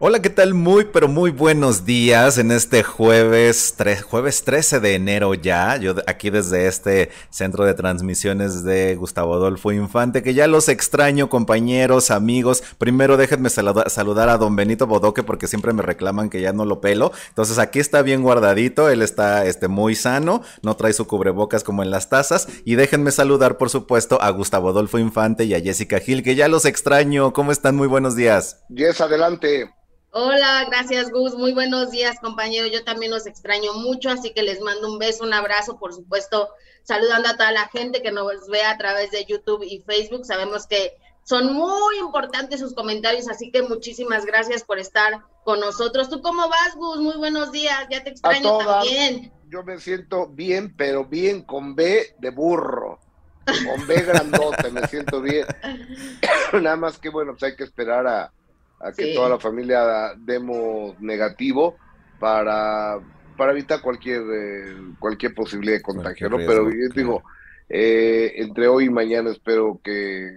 Hola, ¿qué tal? Muy, pero muy buenos días en este jueves, jueves 13 de enero ya. Yo aquí desde este centro de transmisiones de Gustavo Adolfo Infante, que ya los extraño, compañeros, amigos. Primero déjenme saludar a don Benito Bodoque porque siempre me reclaman que ya no lo pelo. Entonces aquí está bien guardadito, él está este, muy sano, no trae su cubrebocas como en las tazas. Y déjenme saludar, por supuesto, a Gustavo Adolfo Infante y a Jessica Gil, que ya los extraño. ¿Cómo están? Muy buenos días. Yes, adelante. Hola, gracias Gus. Muy buenos días, compañero. Yo también los extraño mucho, así que les mando un beso, un abrazo, por supuesto, saludando a toda la gente que nos ve a través de YouTube y Facebook. Sabemos que son muy importantes sus comentarios, así que muchísimas gracias por estar con nosotros. ¿Tú cómo vas, Gus? Muy buenos días. Ya te extraño también. Yo me siento bien, pero bien con B de burro. Con B grandote, me siento bien. Nada más que bueno, pues hay que esperar a a que toda la familia demos negativo para, para evitar cualquier, eh, cualquier posibilidad de contagio, ¿no? Pero yo digo, eh, entre hoy y mañana espero que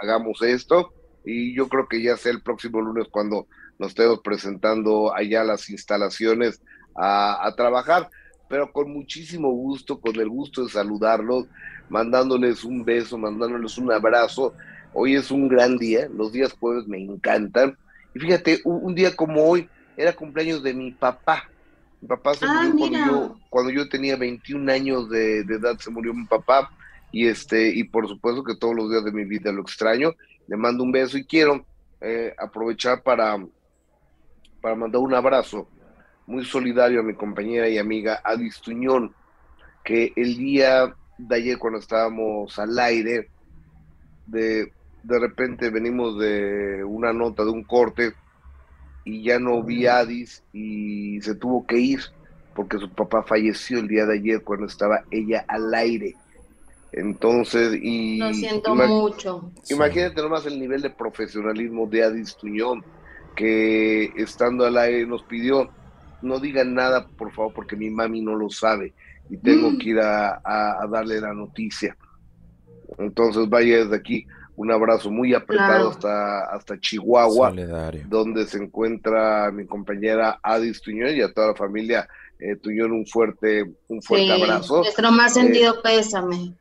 hagamos esto y yo creo que ya sea el próximo lunes cuando nos estemos presentando allá las instalaciones a, a trabajar, pero con muchísimo gusto, con el gusto de saludarlos, mandándoles un beso, mandándoles un abrazo. Hoy es un gran día, los días jueves me encantan y fíjate, un, día como hoy era cumpleaños de mi papá. Mi papá se ah, murió cuando yo, cuando yo tenía 21 años de, edad, se murió mi papá. Y, este, y por supuesto que todos los días de mi vida lo extraño. Le mando un beso y quiero eh, aprovechar para, para mandar un abrazo muy solidario a mi compañera y amiga Adis Tuñón, que el día de ayer cuando estábamos al aire, de, de repente venimos de una nota, de un corte, y ya no vi a Adis y se tuvo que ir porque su papá falleció el día de ayer cuando estaba ella al aire. Entonces, y... Lo siento mucho. Imagínate nomás el nivel de profesionalismo de Adis Tuñón, que estando al aire nos pidió, no digan nada, por favor, porque mi mami no lo sabe y tengo mm. que ir a, a darle la noticia. Entonces, vaya desde aquí un abrazo muy apretado hasta, hasta Chihuahua, donde se encuentra mi compañera Adis Tuñón y a toda la familia eh, Tuñón un fuerte, un fuerte abrazo. Nuestro más eh, sentido pésame,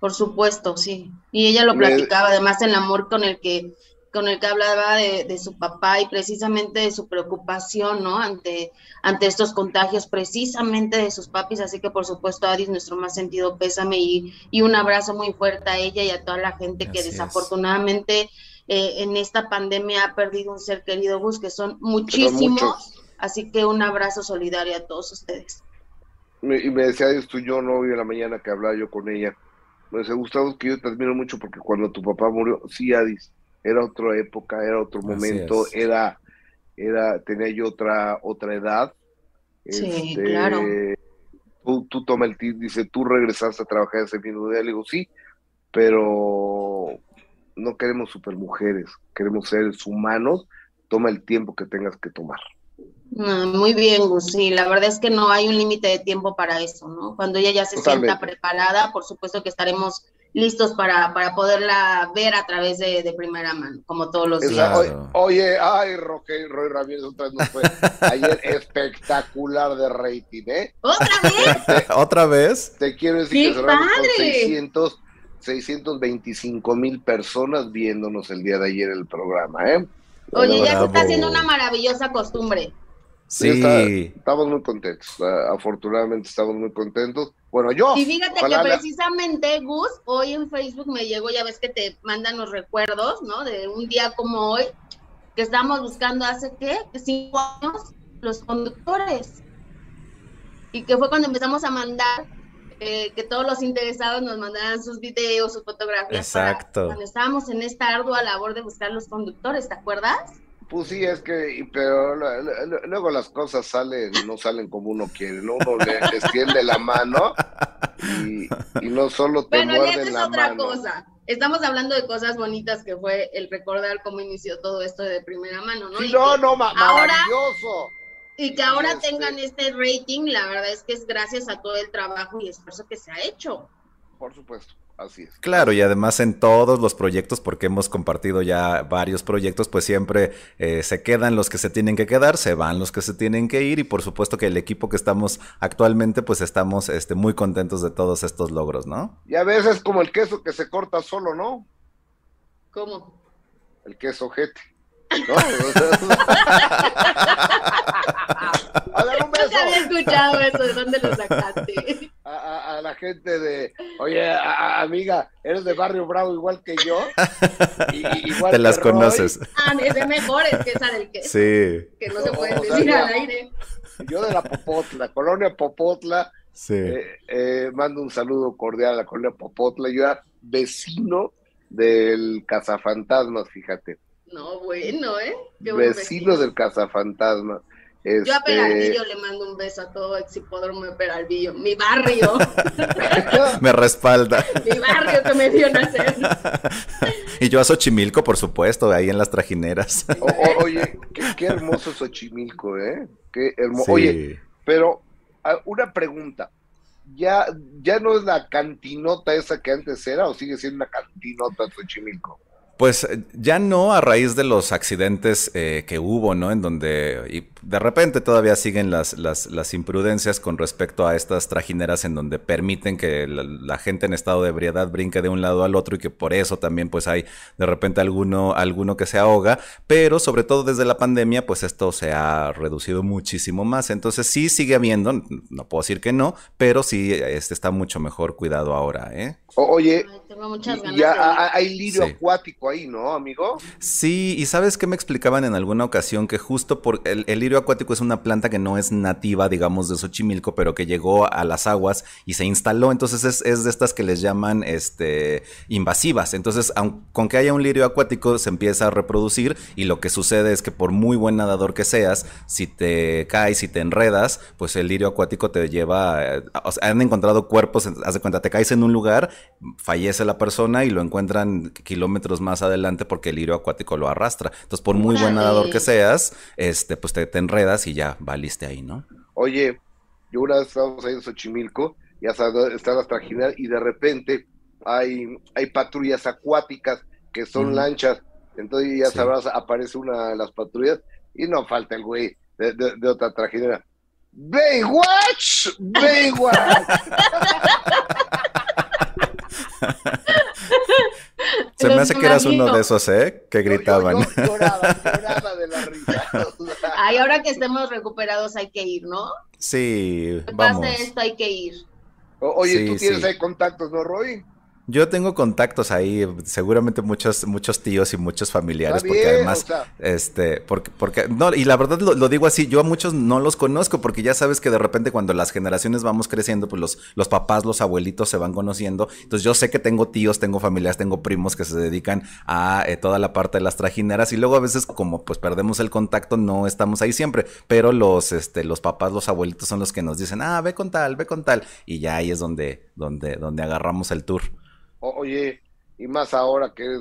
por supuesto, sí. Y ella lo platicaba, además el amor con el que con el que hablaba de, su papá y precisamente de su preocupación, ¿no? Ante, ante estos contagios, precisamente de sus papis. Así que, por supuesto, Adis, nuestro más sentido pésame y, y un abrazo muy fuerte a ella y a toda la gente que desafortunadamente eh, en esta pandemia ha perdido un ser querido, Gus, que son muchísimos. Así que un abrazo solidario a todos ustedes. y me decía esto yo no hoy en la mañana que hablaba yo con ella. Me decía, Gustavo, que yo te admiro mucho porque cuando tu papá murió, sí, Adis, era otra época, era otro momento, era, era, tenía yo otra, otra edad. Sí, este, claro. Tú, tú toma el tip, dice, tú regresaste a trabajar ese mismo día. Le digo, sí, pero no queremos supermujeres, queremos seres humanos. Toma el tiempo que tengas que tomar. muy bien, Gus. Sí, la verdad es que no hay un límite de tiempo para eso, ¿no? Cuando ella ya se sienta preparada, por supuesto que estaremos listos para, para poderla ver a través de, primera mano, como todos los días. Oye, ay, Roque, Roy Ramírez otra vez fue ayer espectacular de rating, ¿eh? ¿Otra vez? ¿Otra vez? Te quiero decir que cerramos con 600, 625 mil personas viéndonos el día de ayer el programa, ¿eh? Oye, ya se está haciendo una maravillosa costumbre. Sí. estamos muy contentos. Afortunadamente estamos muy contentos. Bueno, yo. Y fíjate que precisamente, Gus, hoy en Facebook me llegó, ya ves que te mandan los recuerdos, ¿no? De un día como hoy, que estamos buscando hace, ¿qué? Cinco años, los conductores. Y que fue cuando empezamos a mandar, eh, que todos los interesados nos mandaran sus videos, sus fotografías. Exacto. cuando estábamos en esta ardua labor de buscar los conductores, ¿te acuerdas? Pues sí, es que, pero luego las cosas salen, no salen como uno quiere, ¿no? Uno le extiende la mano y, no solo te bueno, muerden es otra cosa. Estamos hablando de cosas bonitas que fue el recordar cómo inició todo esto de primera mano, ¿no? Sí, no, no, maravilloso. Y que ahora este tengan este rating, la verdad es que es gracias a todo el trabajo y esfuerzo que se ha hecho. Por supuesto. Así es. Claro, y además en todos los proyectos, porque hemos compartido ya varios proyectos, pues siempre eh, se quedan los que se tienen que quedar, se van los que se tienen que ir, y por supuesto que el equipo que estamos actualmente, pues estamos este, muy contentos de todos estos logros, ¿no? Y a veces como el queso que se corta solo, ¿no? ¿Cómo? El queso jete. ¿no? a ver, un beso. había escuchado eso, ¿de dónde lo sacaste? Gente de, oye, amiga, eres de Barrio Bravo igual que yo. igual Te las conoces. Ah, es de mejores que esa del que. Sí. Que no se puede decir al aire. Yo de la Popotla, Colonia Popotla. Sí. Eh, eh, mando un saludo cordial a la Colonia Popotla. Yo era vecino del Cazafantasmas, fíjate. No, bueno, ¿eh? vecino, del Cazafantasmas. Yo a Peralvillo este, le mando un beso a todo Exhipódromo de Peralvillo, mi barrio. me respalda. mi barrio que me dio nacer. y yo a Xochimilco, por supuesto, ahí en las trajineras. oye, qué, hermoso Xochimilco, ¿eh? Qué hermoso. Oye, pero una pregunta. ¿Ya, ¿Ya no es la cantinota esa que antes era o sigue siendo una cantinota Xochimilco? Pues ya no a raíz de los accidentes eh, que hubo, ¿no? En donde y de repente todavía siguen las, las, las, imprudencias con respecto a estas trajineras en donde permiten que la, gente en estado de ebriedad brinque de un lado al otro y que por eso también pues hay de repente alguno, alguno que se ahoga, pero sobre todo desde la pandemia pues esto se ha reducido muchísimo más. Entonces sí sigue habiendo, no puedo decir que no, pero sí este está mucho mejor cuidado ahora, ¿eh? oye, ya hay lirio acuático ahí, ¿no, amigo? Sí, y sabes que me explicaban en alguna ocasión que justo por el, lirio acuático es una planta que no es nativa, digamos, de Xochimilco, pero que llegó a las aguas y se instaló. Entonces es, de estas que les llaman este, invasivas. Entonces, con que haya un lirio acuático, se empieza a reproducir y lo que sucede es que por muy buen nadador que seas, si te caes, si te enredas, pues el lirio acuático te lleva. Eh, han encontrado cuerpos, haz de cuenta, te caes en un lugar, fallece la persona y lo encuentran kilómetros más adelante porque el lirio acuático lo arrastra. Entonces, por muy buen nadador que seas, este, pues te, te enredas y ya valiste ahí, ¿no? Oye, yo una vez estábamos ahí en Xochimilco, ya está las trajineras y de repente hay, hay patrullas acuáticas que son lanchas. Entonces ya sabrás, aparece una de las patrullas y no falta el güey de, de, otra trajinera. Baywatch, Baywatch. Se me hace que eras uno de esos, ¿eh? Que gritaban. de la risa. Ay, ahora que estemos recuperados hay que ir, ¿no? Sí, vamos. Pase esto, hay que ir. oye, tú tienes ahí contactos, ¿no, Roy? Yo tengo contactos ahí, seguramente muchos, muchos tíos y muchos familiares, porque además, este, porque, porque, no, y la verdad lo, digo así, yo a muchos no los conozco, porque ya sabes que de repente cuando las generaciones vamos creciendo, pues los, los papás, los abuelitos se van conociendo. Entonces yo sé que tengo tíos, tengo familias, tengo primos que se dedican a eh, toda la parte de las trajineras, y luego a veces, como pues perdemos el contacto, no estamos ahí siempre. Pero los, este, los papás, los abuelitos son los que nos dicen, ah, ve con tal, ve con tal. Y ya ahí es donde, donde, donde agarramos el tour oye, y más ahora que eres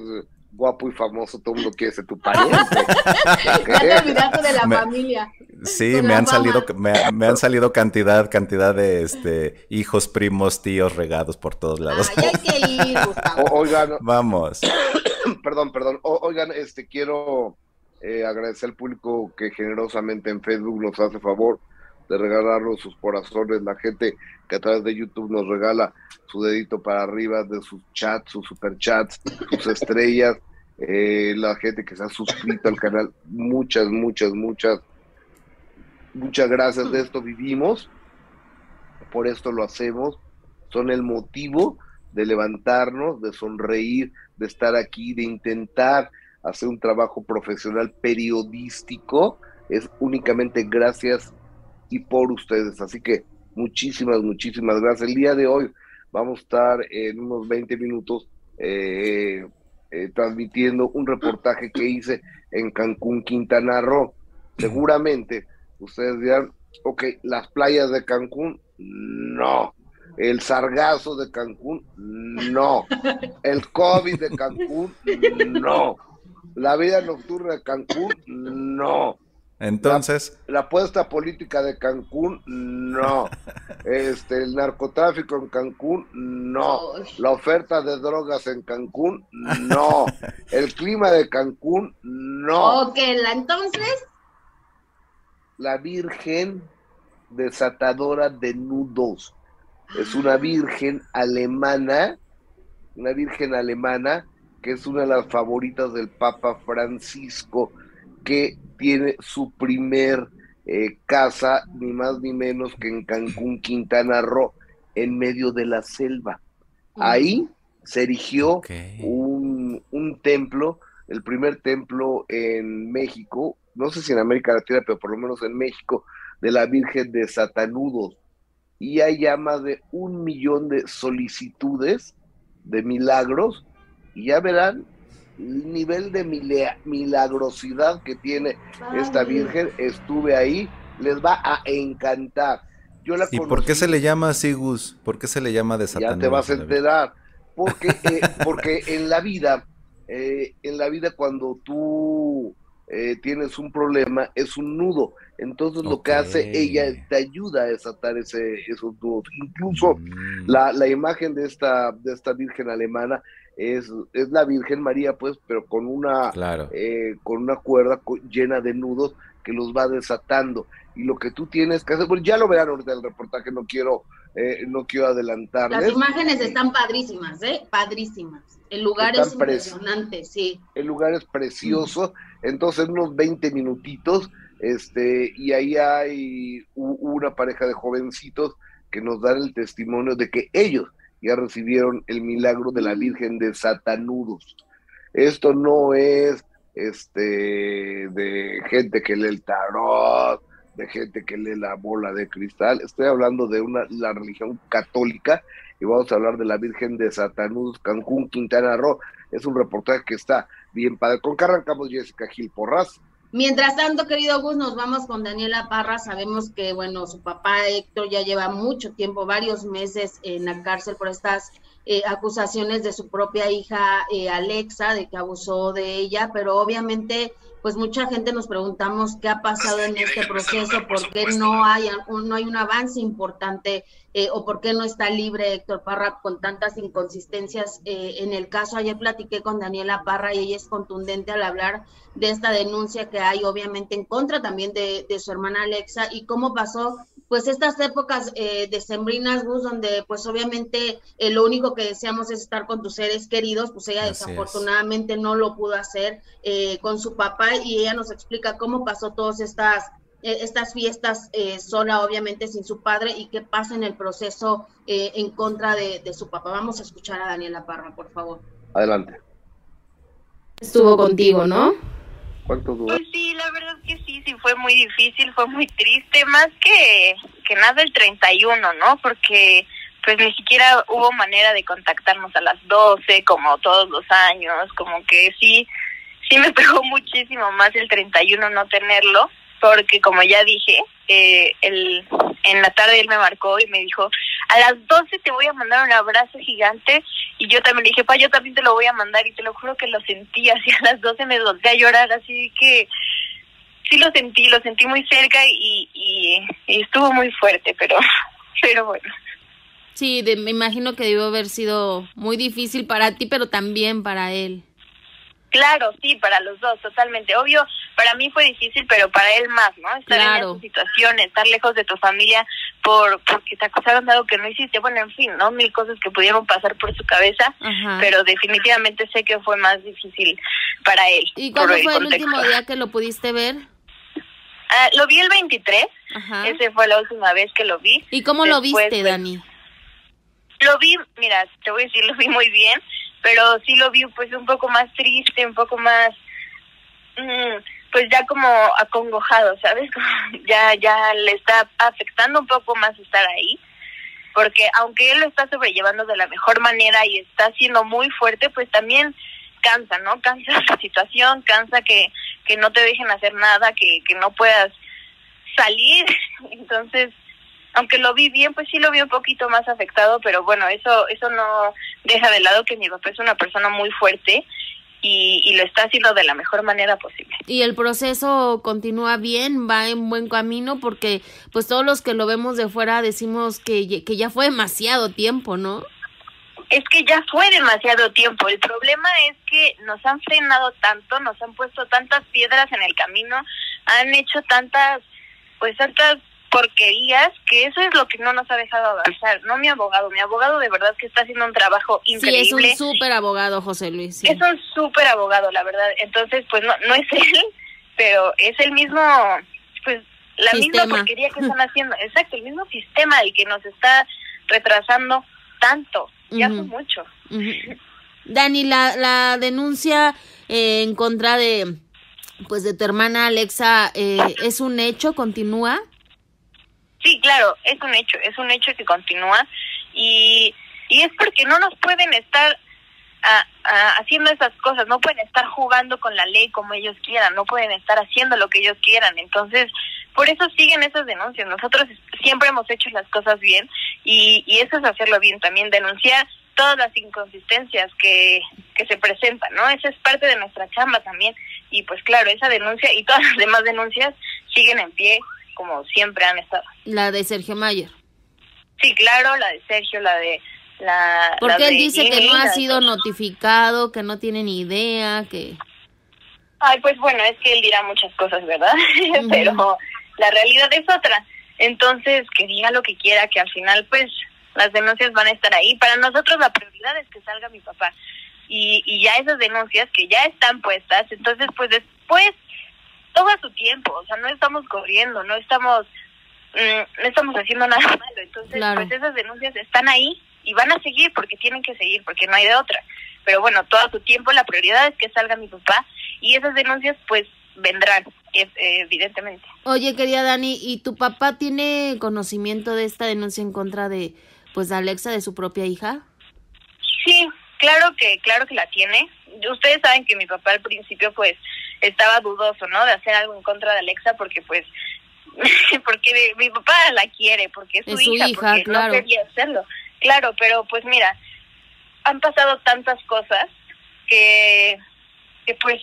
guapo y famoso, todo el mundo quiere ser tu pariente. ya te olvidaste de la familia. Sí, me han salido, me, han salido cantidad, cantidad de este hijos, primos, tíos regados por todos lados. Ay, hay que ir, Gustavo. oigan, vamos. perdón, perdón. oigan, este quiero eh, agradecer al público que generosamente en Facebook nos hace favor de regalarnos sus corazones, la gente que a través de YouTube nos regala su dedito para arriba de sus chats, sus superchats, sus estrellas, eh, la gente que se ha suscrito al canal, muchas, muchas, muchas, muchas gracias. De esto vivimos, por esto lo hacemos, son el motivo de levantarnos, de sonreír, de estar aquí, de intentar hacer un trabajo profesional periodístico, es únicamente gracias y por ustedes. Así que muchísimas, muchísimas gracias. El día de hoy vamos a estar en unos 20 minutos eh, eh, transmitiendo un reportaje que hice en Cancún, Quintana Roo. Seguramente ustedes dirán, ok, las playas de Cancún, no. El sargazo de Cancún, no. El COVID de Cancún, no. La vida nocturna de Cancún, no Entonces. La, apuesta política de Cancún, no. Este, el narcotráfico en Cancún, no. La oferta de drogas en Cancún, no. El clima de Cancún, no. Ok, entonces. La Virgen desatadora de nudos. Es una ah. virgen alemana, una virgen alemana que es una de las favoritas del Papa Francisco que tiene su primer eh, casa, ni más ni menos que en Cancún, Quintana Roo, en medio de la selva. Ahí se erigió un, un, templo, el primer templo en México, no sé si en América Latina, pero por lo menos en México, de la Virgen de Satanudos. Y hay ya más de un millón de solicitudes de milagros, y ya verán nivel de milagrosidad que tiene esta Virgen, estuve ahí, les va a encantar. Yo la ¿Y por qué se le llama así, Gus? ¿Por qué se le llama de Ya te vas a enterar. Porque, eh, porque en la vida, eh, en la vida cuando tú eh, tienes un problema, es un nudo. Entonces lo que hace ella te ayuda a desatar ese, esos nudos. Incluso mm. la, la, imagen de esta, de esta Virgen alemana es, es la Virgen María, pues, pero con una, eh, con una cuerda llena de nudos que los va desatando. Y lo que tú tienes que hacer, pues ya lo verán ahorita el reportaje, no quiero, eh, no quiero adelantar. Las imágenes están padrísimas, ¿eh? Padrísimas. El lugar es impresionante, sí. El lugar es precioso. Entonces, unos 20 minutitos, este, y ahí hay una pareja de jovencitos que nos dan el testimonio de que ellos ya recibieron el milagro de la Virgen de Satanudos. Esto no es este de gente que lee el tarot, de gente que lee la bola de cristal. Estoy hablando de una la religión católica y vamos a hablar de la Virgen de Satanudos, Cancún, Quintana Roo. Es un reportaje que está bien padre. ¿Con qué arrancamos, Jessica Gil Porras? Mientras tanto, querido Gus, nos vamos con Daniela Parra. Sabemos que, bueno, su papá Héctor ya lleva mucho tiempo, varios meses en la cárcel por estas eh, acusaciones de su propia hija eh, Alexa, de que abusó de ella, pero obviamente pues mucha gente nos preguntamos qué ha pasado en este proceso, por qué no hay, no hay un avance importante eh, o por qué no está libre Héctor Parra con tantas inconsistencias eh, en el caso. Ayer platiqué con Daniela Parra y ella es contundente al hablar de esta denuncia que hay obviamente en contra también de, de su hermana Alexa y cómo pasó pues estas épocas eh, decembrinas, Gus, donde pues obviamente eh, lo único que deseamos es estar con tus seres queridos, pues ella desafortunadamente no lo pudo hacer eh, con su papá y ella nos explica cómo pasó todas estas eh, estas fiestas sola, obviamente sin su padre, y qué pasa en el proceso en contra de, de su papá. Vamos a escuchar a Daniela Parra, por favor. Adelante. Estuvo contigo, ¿no? ¿Cuánto Pues sí, la verdad que sí, fue muy difícil, fue muy triste, más que, que nada el 31, ¿no? Porque pues ni siquiera hubo manera de contactarnos a las 12 como todos los años, como que sí, sí me pegó muchísimo más el 31 no tenerlo, porque como ya dije, eh, el, en la tarde él me marcó y me dijo, a las 12 te voy a mandar un abrazo gigante y yo también le dije, pa, yo también te lo voy a mandar y te lo juro que lo sentí, así a las 12 me volví a llorar, así que sí lo sentí, lo sentí muy cerca y, y, estuvo muy fuerte, pero, pero bueno. Sí, me imagino que debió haber sido muy difícil para ti, pero también para él. Claro, sí, para los dos, totalmente. Obvio, para mí fue difícil, pero para él más, ¿no? Estar en esa situación, estar lejos de tu familia por porque te acusaron de algo que no hiciste. Bueno, en fin, ¿no? Mil cosas que pudieron pasar por su cabeza, pero definitivamente sé que fue más difícil para él. ¿Y cuándo fue el, último día que lo pudiste ver? Ah, lo vi el 23, ese fue la última vez que lo vi. ¿Y cómo lo viste, pues, Dani? Lo vi, mira, te voy a decir, lo vi muy bien pero sí lo vi pues un poco más triste, un poco más, mm, pues ya como acongojado, ¿sabes? ya, ya le está afectando un poco más estar ahí, porque aunque él lo está sobrellevando de la mejor manera y está siendo muy fuerte, pues también cansa, ¿no? Cansa la situación, cansa que, que no te dejen hacer nada, que, que no puedas salir, entonces aunque lo vi bien, pues sí lo vi un poquito más afectado, pero bueno, eso eso no deja de lado que mi papá es una persona muy fuerte y, lo está haciendo de la mejor manera posible. Y el proceso continúa bien, va en buen camino porque pues todos los que lo vemos de fuera decimos que, que ya fue demasiado tiempo, ¿no? Es que ya fue demasiado tiempo. El problema es que nos han frenado tanto, nos han puesto tantas piedras en el camino, han hecho tantas, pues tantas porquerías, que eso es lo que no nos ha dejado avanzar, no mi abogado, mi abogado de verdad que está haciendo un trabajo increíble. Sí, es un súper abogado, José Luis. Es un súper abogado, la verdad, entonces pues no, no es él, pero es el mismo, pues la misma porquería que están haciendo, exacto, el mismo sistema el que nos está retrasando tanto, ya fue mucho. Dani, la, la denuncia eh, en contra de pues de tu hermana Alexa eh, es un hecho, continúa. Sí, claro, es un hecho, es un hecho que continúa y, y es porque no nos pueden estar haciendo esas cosas, no pueden estar jugando con la ley como ellos quieran, no pueden estar haciendo lo que ellos quieran. Entonces, por eso siguen esas denuncias. Nosotros siempre hemos hecho las cosas bien y, y eso es hacerlo bien también, denunciar todas las inconsistencias que, que se presentan, ¿no? Esa es parte de nuestra chamba también. Y pues claro, esa denuncia y todas las demás denuncias siguen en pie como siempre han estado. La de Sergio Mayer. Sí, claro, la de Sergio, la de la... Porque él dice que no ha sido notificado, que no tiene ni idea, que... Ay, pues bueno, es que él dirá muchas cosas, ¿verdad? Pero la realidad es otra. Entonces, que diga lo que quiera, que al final, pues, las denuncias van a estar ahí. Para nosotros la prioridad es que salga mi papá. Y, y ya esas denuncias que ya están puestas, entonces, pues después todo a su tiempo, o sea, no estamos corriendo, no estamos mm, no estamos haciendo nada malo, entonces pues esas denuncias están ahí y van a seguir porque tienen que seguir, porque no hay de otra. Pero bueno, todo a su tiempo la prioridad es que salga mi papá y esas denuncias pues vendrán, evidentemente. Oye, querida Dani, ¿y tu papá tiene conocimiento de esta denuncia en contra de pues de Alexa, de su propia hija? Sí, claro que claro que la tiene. Ustedes saben que mi papá al principio pues estaba dudoso, ¿no? De hacer algo en contra de Alexa porque pues porque mi papá la quiere, porque es su, hija, porque no quería hacerlo. Claro, pero pues mira, han pasado tantas cosas que que pues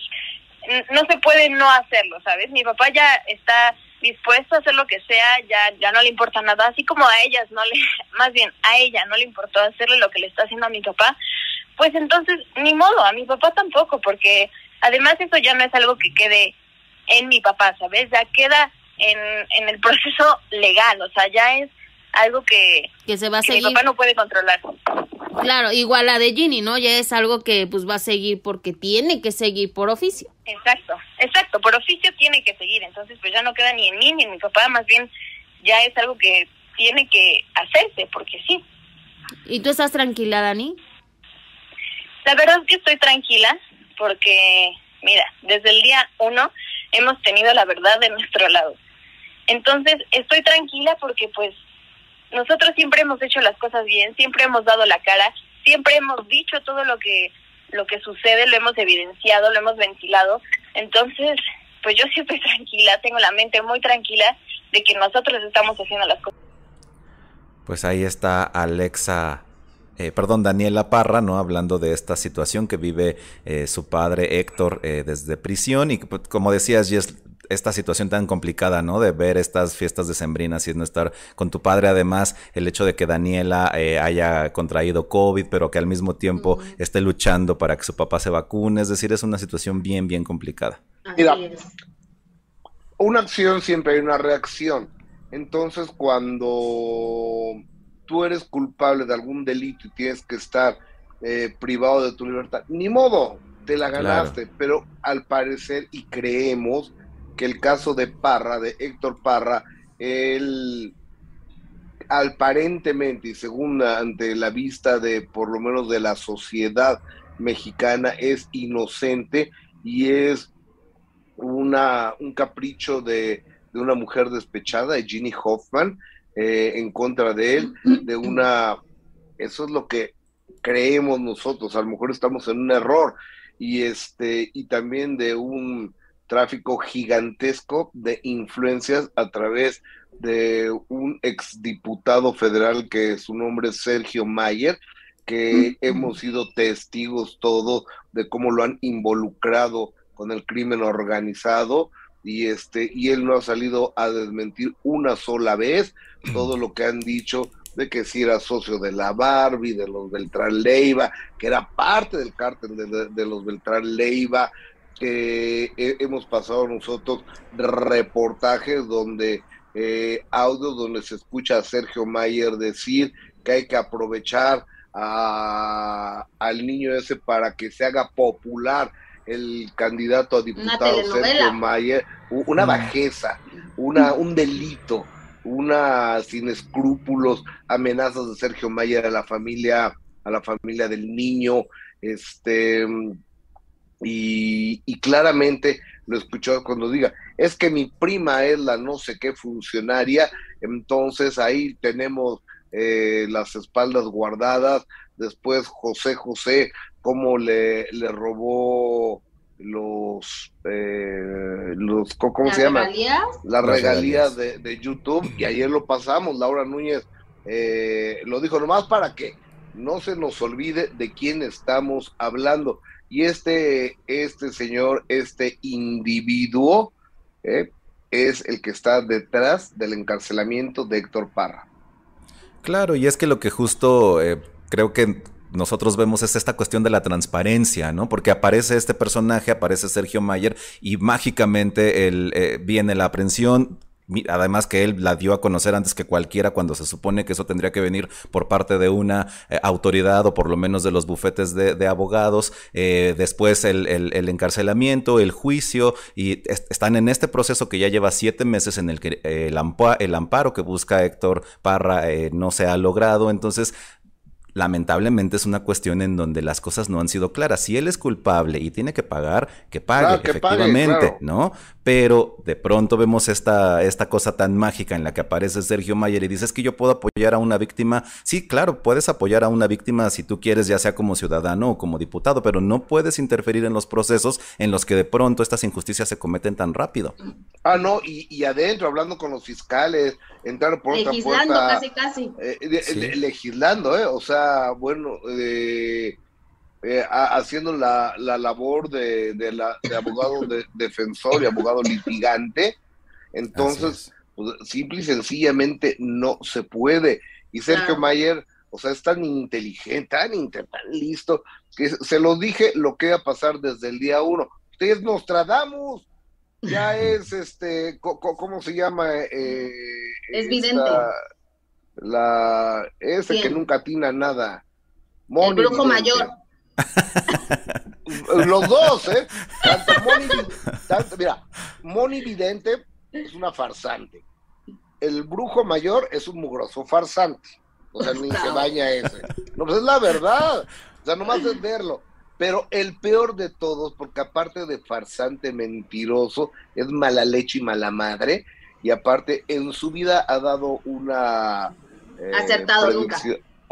no se puede no hacerlo, ¿sabes? Mi papá ya está dispuesto a hacer lo que sea, ya ya no le importa nada, así como a ellas no le más bien a ella no le importó hacerle lo que le está haciendo a mi papá, pues entonces ni modo, a mi papá tampoco, porque Además, eso ya no es algo que quede en mi papá, ¿sabes? Ya queda en, en el proceso legal, o sea, ya es algo que, que se va a seguir. mi papá no puede controlar. Claro, igual la de Ginny, ¿no? Ya es algo que pues va a seguir porque tiene que seguir por oficio. Exacto, exacto, por oficio tiene que seguir, entonces pues ya no queda ni en mí ni en mi papá, más bien ya es algo que tiene que hacerse, porque sí. ¿Y tú estás tranquila, Dani? La verdad es que estoy tranquila, porque, mira, desde el día uno hemos tenido la verdad de nuestro lado. Entonces, estoy tranquila porque pues nosotros siempre hemos hecho las cosas bien, siempre hemos dado la cara, siempre hemos dicho todo lo que lo que sucede, lo hemos evidenciado, lo hemos ventilado. Entonces, pues yo siempre tranquila, tengo la mente muy tranquila de que nosotros estamos haciendo las cosas. Pues ahí está Alexa eh, perdón, Daniela Parra, ¿no? Hablando de esta situación que vive eh, su padre Héctor eh, desde prisión y pues, como decías, es esta situación tan complicada, ¿no? De ver estas fiestas decembrinas y no estar con tu padre. Además, el hecho de que Daniela haya contraído COVID, pero que al mismo tiempo esté luchando para que su papá se vacune. Es decir, es una situación bien, bien complicada. Mira, una acción siempre hay una reacción. Entonces, cuando tú eres culpable de algún delito y tienes que estar eh, privado de tu libertad, ni modo, te la ganaste, pero al parecer y creemos que el caso de Parra, de Héctor Parra, él aparentemente y según ante la vista de por lo menos de la sociedad mexicana es inocente y es una, un capricho de, de una mujer despechada, de Ginny Hoffman, eh, en contra de él, de una, eso es lo que creemos nosotros, a lo mejor estamos en un error, y este, y también de un tráfico gigantesco de influencias a través de un exdiputado federal que su nombre es Sergio Mayer, que hemos sido testigos todos de cómo lo han involucrado con el crimen organizado y este y él no ha salido a desmentir una sola vez todo lo que han dicho de que si era socio de la Barbie, de los Beltrán Leiva, que era parte del cártel de, los Beltrán Leiva, que hemos pasado nosotros reportajes donde eh, audios donde se escucha a Sergio Mayer decir que hay que aprovechar al niño ese para que se haga popular el candidato a diputado Sergio Mayer, una bajeza, una, un delito, una sin escrúpulos, amenazas de Sergio Mayer a la familia, a la familia del niño, este y, y claramente lo escuchó cuando diga, es que mi prima es la no sé qué funcionaria, entonces ahí tenemos eh, las espaldas guardadas, después José José, cómo le, le robó los, eh, los ¿cómo se llama? Las regalías de, de, YouTube, y ayer lo pasamos, Laura Núñez eh, lo dijo nomás para que no se nos olvide de quién estamos hablando. Y este, este señor, este individuo, es el que está detrás del encarcelamiento de Héctor Parra. Claro, y es que lo que justo eh, creo que nosotros vemos es esta cuestión de la transparencia, ¿no? Porque aparece este personaje, aparece Sergio Mayer y mágicamente él, eh, viene la aprehensión, Además que él la dio a conocer antes que cualquiera cuando se supone que eso tendría que venir por parte de una eh, autoridad o por lo menos de los bufetes de, abogados. Eh, después el, encarcelamiento, el juicio y están en este proceso que ya lleva siete meses en el que el, amparo, que busca Héctor Parra eh, no se ha logrado. Entonces lamentablemente es una cuestión en donde las cosas no han sido claras. Si él es culpable y tiene que pagar, que pague, efectivamente, ¿no? Pero de pronto vemos esta, esta cosa tan mágica en la que aparece Sergio Mayer y dices que yo puedo apoyar a una víctima. Sí, claro, puedes apoyar a una víctima si tú quieres, ya sea como ciudadano o como diputado, pero no puedes interferir en los procesos en los que de pronto estas injusticias se cometen tan rápido. Ah, no, y, adentro, hablando con los fiscales, entrar por otra puerta. casi, casi. Eh, legislando, ¿eh? O sea, bueno, eh, haciendo la, labor de, abogado defensor y abogado litigante. Entonces, pues, simple y sencillamente no se puede. Y Sergio Mayer, o sea, es tan inteligente, tan, tan listo, que se lo dije lo que iba a pasar desde el día uno. Ustedes Nostradamus, ya es este, ¿cómo se llama? Eh, es vidente la ese que nunca atina nada. el brujo mayor. Los dos, ¿eh? Tanto mira, Moni Vidente es una farsante. El brujo mayor es un mugroso farsante. O sea, ni se baña ese. No, pues es la verdad. O sea, nomás es verlo. Pero el peor de todos, porque aparte de farsante mentiroso, es mala leche y mala madre. Y aparte, en su vida ha dado una eh, Acertado nunca.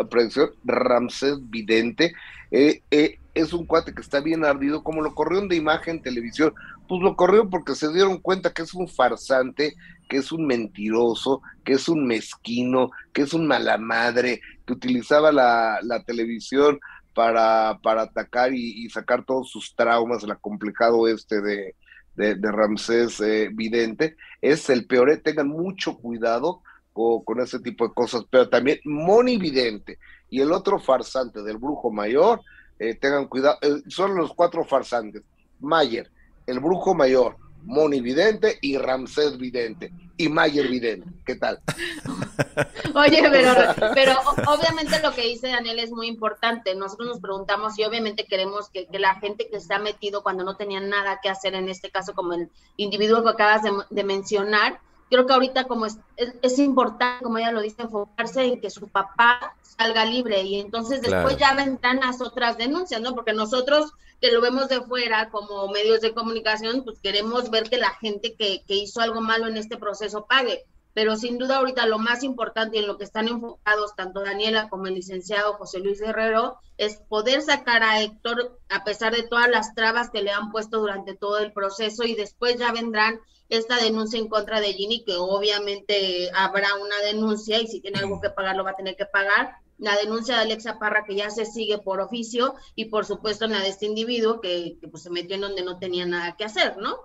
Predicción, Ramsés Vidente. Eh, eh, es un cuate que está bien ardido, como lo corrió de imagen televisión, pues lo corrió porque se dieron cuenta que es un farsante, que es un mentiroso, que es un mezquino, que es un mala madre, que utilizaba la, televisión para, para atacar y, sacar todos sus traumas, el acomplejado este de, de, Ramsés Vidente, es el peor, tengan mucho cuidado con ese tipo de cosas, pero también monividente y el otro farsante del brujo mayor, eh, tengan cuidado, eh, son los cuatro farsantes, Mayer, el brujo mayor, Monividente y Ramsés Vidente y Mayer Vidente. ¿Qué tal? Oye, pero, pero obviamente lo que dice Daniel es muy importante. Nosotros nos preguntamos y obviamente queremos que, la gente que se ha metido cuando no tenía nada que hacer, en este caso como el individuo que acabas de mencionar, creo que ahorita como es, es, importante, como ella lo dice, enfocarse en que su papá salga libre y entonces después ya vendrán las otras denuncias, ¿no? Porque nosotros que lo vemos de fuera como medios de comunicación, pues queremos ver que la gente que, que hizo algo malo en este proceso pague. Pero sin duda ahorita lo más importante y en lo que están enfocados tanto Daniela como el licenciado José Luis Guerrero es poder sacar a Héctor a pesar de todas las trabas que le han puesto durante todo el proceso y después ya vendrán esta denuncia en contra de Ginny, que obviamente habrá una denuncia y si tiene algo que pagar lo va a tener que pagar, la denuncia de Alexa Parra que ya se sigue por oficio y por supuesto la de este individuo que, pues, se metió en donde no tenía nada que hacer, ¿no?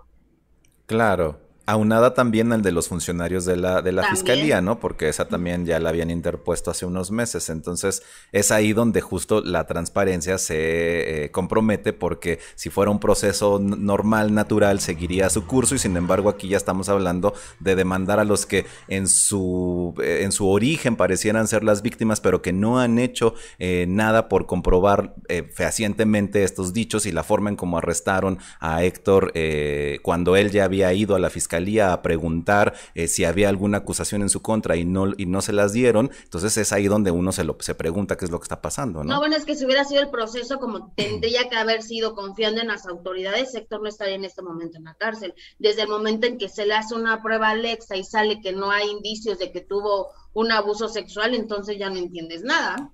Claro. Aunada también al de los funcionarios de la, de la fiscalía, ¿no? Porque esa también ya la habían interpuesto hace unos meses. Entonces, es ahí donde justo la transparencia se eh, compromete, porque si fuera un proceso normal, natural, seguiría su curso. Y sin embargo, aquí ya estamos hablando de demandar a los que en su, eh, en su origen parecieran ser las víctimas, pero que no han hecho eh, nada por comprobar fehacientemente estos dichos y la forma en cómo arrestaron a Héctor cuando él ya había ido a la fiscalía a preguntar eh, si había alguna acusación en su contra y no, y no se las dieron, entonces es ahí donde uno se, lo, se pregunta qué es lo que está pasando, ¿no? No, bueno, es que si hubiera sido el proceso como tendría que haber sido confiando en las autoridades, Héctor no estaría en este momento en la cárcel. Desde el momento en que se le hace una prueba a Alexa y sale que no hay indicios de que tuvo un abuso sexual, entonces ya no entiendes nada.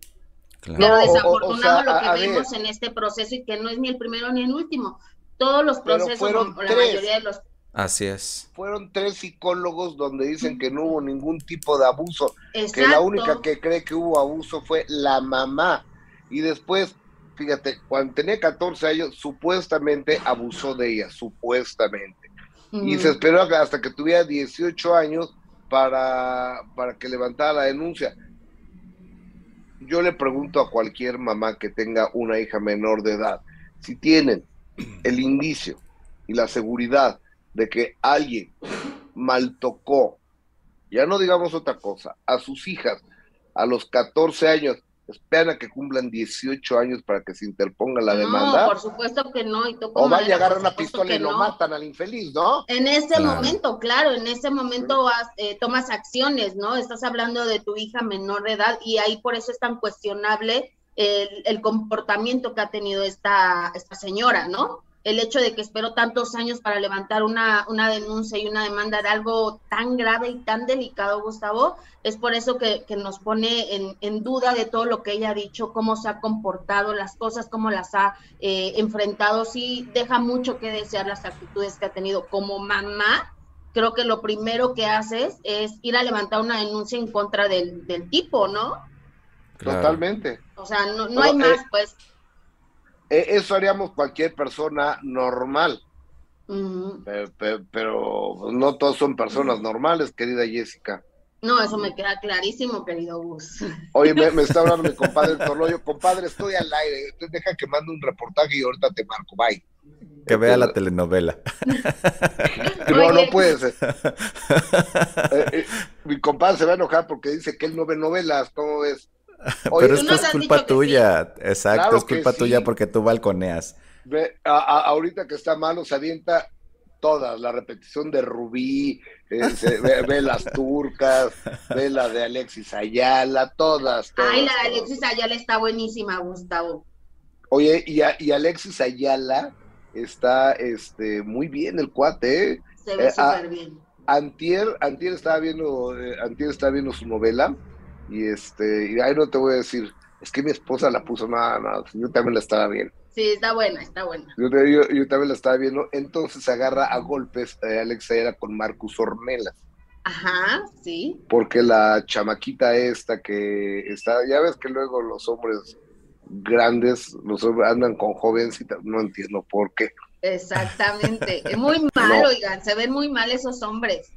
Pero desafortunado lo que vemos en este proceso y que no es ni el primero ni el último. Todos los procesos, o la mayoría de los Así es. Fueron tres psicólogos donde dicen que no hubo ningún tipo de abuso, que la única que cree que hubo abuso fue la mamá. Y después, fíjate, cuando tenía 14 años, supuestamente abusó de ella, supuestamente. Y se esperó hasta que tuviera 18 años para, para que levantara la denuncia. Yo le pregunto a cualquier mamá que tenga una hija menor de edad, si tienen el indicio y la seguridad de que alguien mal tocó, ya no digamos otra cosa, a sus hijas a los 14 años, esperan a que cumplan 18 años para que se interponga la demanda. No, por supuesto que no. Y o van a agarrar una pistola y lo matan al infeliz, ¿no? En ese momento, claro, en ese momento eh, tomas acciones, ¿no? Estás hablando de tu hija menor de edad y ahí por eso es tan cuestionable el, el comportamiento que ha tenido esta, esta señora, ¿no? El hecho de que esperó tantos años para levantar una, una denuncia y una demanda de algo tan grave y tan delicado, Gustavo, es por eso que, nos pone en, en, duda de todo lo que ella ha dicho, cómo se ha comportado, las cosas, cómo las ha eh, enfrentado. Sí, deja mucho que desear las actitudes que ha tenido como mamá. Creo que lo primero que haces es ir a levantar una denuncia en contra del, del tipo, ¿no? Totalmente. O sea, no, no hay más, pues. E, eso haríamos cualquier persona normal. pero, no todos son personas normales, querida Jessica. No, eso me queda clarísimo, querido Gus. Oye, me, está hablando mi compadre Torloyo. Compadre, estoy al aire. Deja que mande un reportaje y ahorita te marco. Bye. Que vea la telenovela. No, no puede ser. Eh, eh, mi compadre se va a enojar porque dice que él no ve novelas. ¿Cómo ves? Pero esto es culpa tuya, exacto, es culpa tuya porque tú balconeas. Ve, ahorita que está malo se avienta todas, la repetición de Rubí, eh, ve, las turcas, ve la de Alexis Ayala, todas. Ay, la de Alexis Ayala está buenísima, Gustavo. Oye, y, y Alexis Ayala está este, muy bien el cuate, ¿eh? Se ve eh, súper bien. Antier, Antier estaba viendo, Antier estaba viendo su novela y este, y ahí no te voy a decir, es que mi esposa la puso, nada, nada, yo también la estaba viendo. Sí, está buena, está buena. Yo, yo, también la estaba viendo, entonces agarra a golpes eh, Alex era con Marcus Ornelas. Ajá, sí. Porque la chamaquita esta que está, ya ves que luego los hombres grandes, los hombres andan con jovencitas, no entiendo por qué. Exactamente, es muy mal, oigan, se ven muy mal esos hombres.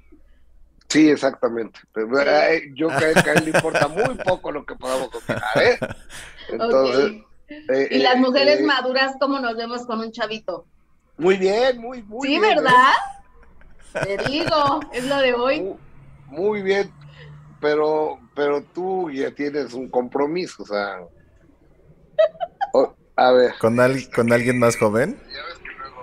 Sí, exactamente. yo creo que a él le importa muy poco lo que podamos opinar, ¿eh? Entonces. Eh, y las eh, mujeres eh, maduras, ¿cómo nos vemos con un chavito? Muy bien, muy, muy bien. Sí, ¿verdad? Te digo, es lo de hoy. Muy, bien, pero, pero tú ya tienes un compromiso, o sea. a ver. ¿Con, ¿Con alguien más joven?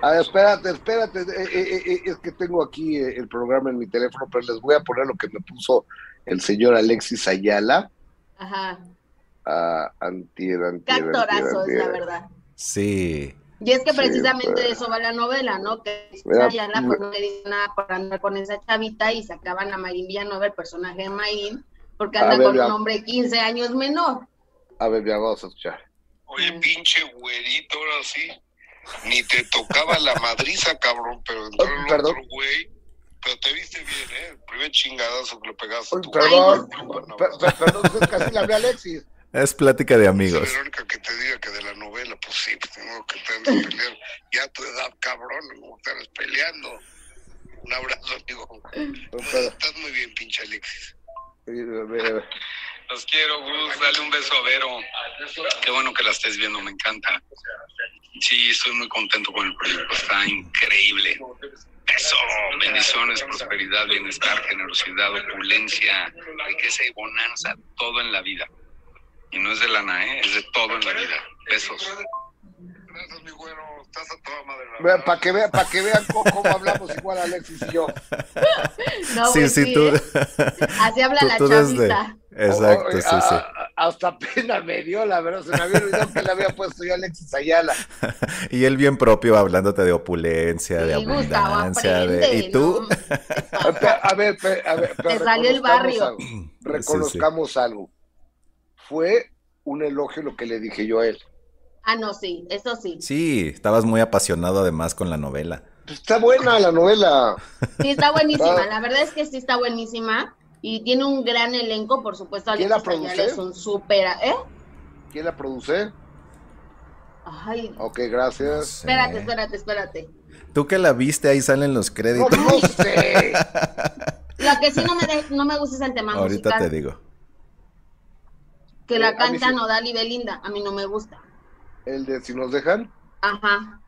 Ah, espérate, espérate, eh, eh, eh, es que tengo aquí el programa en mi teléfono, pero les voy a poner lo que me puso el señor Alexis Ayala. Ajá. Ah, antier, antier, Actorazo, es la verdad. Sí. Y es que precisamente de eso va la novela, ¿no? Que Ayala pues, no le dice nada por andar con esa chavita y sacaban a Marín Villanueva, el personaje de Marín, porque anda con un hombre 15 años menor. A ver, ya vamos a escuchar. Oye, pinche güerito, ahora sí ni te tocaba la madriza, cabrón, pero entró el otro güey, Pero te viste bien, ¿eh? El primer chingadazo que le pegaste. Uy, perdón, perdón, casi le hablé a Alexis. Es plática de amigos. Verónica que te diga que de la novela, pues sí, pues tengo que te andas peleando. Ya a tu edad, cabrón, no estás peleando. Un abrazo, amigo. Estás muy bien, pinche Alexis. Los quiero, Gus. Dale un beso a Vero. Qué bueno que la estés viendo, me encanta. Sí, estoy muy contento con el proyecto. Está increíble. Eso, bendiciones, prosperidad, bienestar, generosidad, opulencia, riqueza y bonanza, todo en la vida. Y no es de lana, ¿eh? es de todo en la vida. Besos. Gracias, mi güero. Estás a toda madre. Para que, vean, para que vean cómo, cómo, hablamos igual Alexis y yo. No, sí, pues sí, tú. Así habla tú, la tú chavista. Exacto, sí, sí. Hasta pena me dio, la verdad. Se me había olvidado que le había puesto yo a Alexis Ayala. y él bien propio hablándote de opulencia, sí, de abundancia. Gustavo, de... ¿Y tú? a ver, a ver. Te salió el barrio. Algo. Reconozcamos sí, algo. Fue un elogio lo que le dije yo a él. Ah, no, sí, eso sí. Sí, estabas muy apasionado además con la novela. Está buena la novela. Sí, está buenísima. La verdad es que sí está buenísima y tiene un gran elenco, por supuesto. ¿Quién la produce? Es un súper, ¿eh? ¿Quién la produce? Ay. Ok, gracias. No sé. Espérate, espérate, espérate. Tú que la viste, ahí salen los créditos. No, no sé. Lo que sí no me, de, no me gusta es el tema Ahorita musical. te digo. Que la Eh, a mí canta sí. Nodal y Belinda. A mí no me gusta. El de Si nos dejan. Ajá.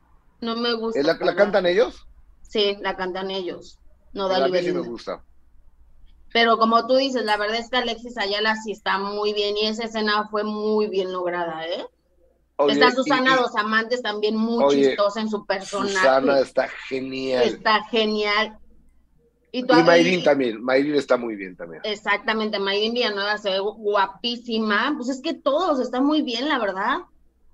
No me gusta. ¿Eh, ¿La, la cantan ellos? Sí, la cantan ellos. A Nodal y mí sí me Belinda. gusta. Pero como tú dices, la verdad es que Alexis Ayala sí está muy bien y esa escena fue muy bien lograda, ¿eh? Oye, está Susana Dos Amantes también muy Oye, chistosa en su personaje. Susana está genial. Está genial. Y, Y Mayrin también. Mayrin está muy bien también. Exactamente, Mayrin Villanueva se ve guapísima. Pues es que todos están muy bien, la verdad.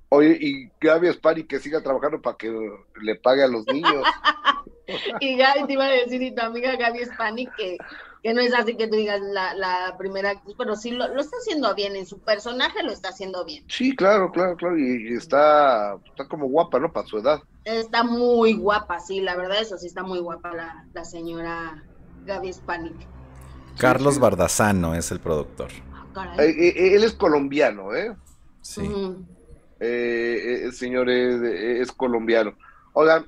Oye, y Gaby Spari que siga trabajando para que le pague a los niños. Y Gaby te iba a decir, y tu amiga Gaby Spani, que, que no es así que tú digas la, la primera actriz, pero sí lo, lo está haciendo bien, en su personaje lo está haciendo bien. Sí, claro, claro, claro. Y, y está, está como guapa, ¿no? Para su edad. Está muy guapa, sí, la verdad, eso sí está muy guapa la, la señora Gaby Spani. Carlos sí. Bardazano es el productor. Ah, caray. Eh, eh, él es colombiano, ¿eh? Sí. Ujú. Eh, eh, el señor es, es colombiano. Oigan,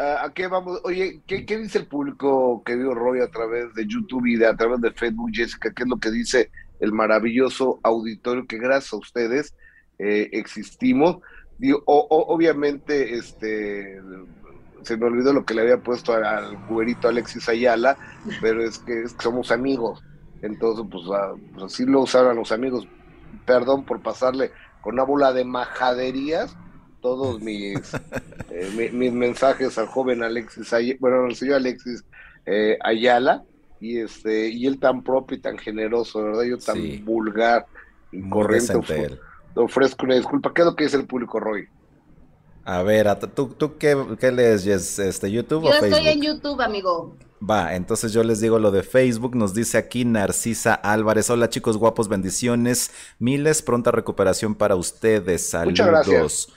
¿a a qué vamos? Oye, ¿qué, qué dice el público que vio Roy a través de YouTube y de, a través de Facebook, Jessica? ¿Qué es lo que dice el maravilloso auditorio que gracias a ustedes eh, existimos? Digo, o- o- obviamente, este, se me olvidó lo que le había puesto al, al güerito Alexis Ayala, pero es que, es que somos amigos. Entonces, pues, ah, pues así lo usaron los amigos. Perdón por pasarle con una bola de majaderías todos mis, eh, mi- mis mensajes al joven Alexis, bueno, al señor Alexis eh, Ayala, y este y él tan propio y tan generoso, ¿verdad? Yo tan Sí. vulgar decente ofre- él. ofrezco una disculpa. ¿Qué es lo que dice el público, Roy? A ver, a- ¿tú, tú qué, qué lees, Jess? Este, ¿YouTube Yo o Facebook? estoy en YouTube, amigo. Va, entonces yo les digo lo de Facebook. Nos dice aquí Narcisa Álvarez. Hola chicos guapos, bendiciones. Miles, pronta recuperación para ustedes. Saludos. Muchas gracias.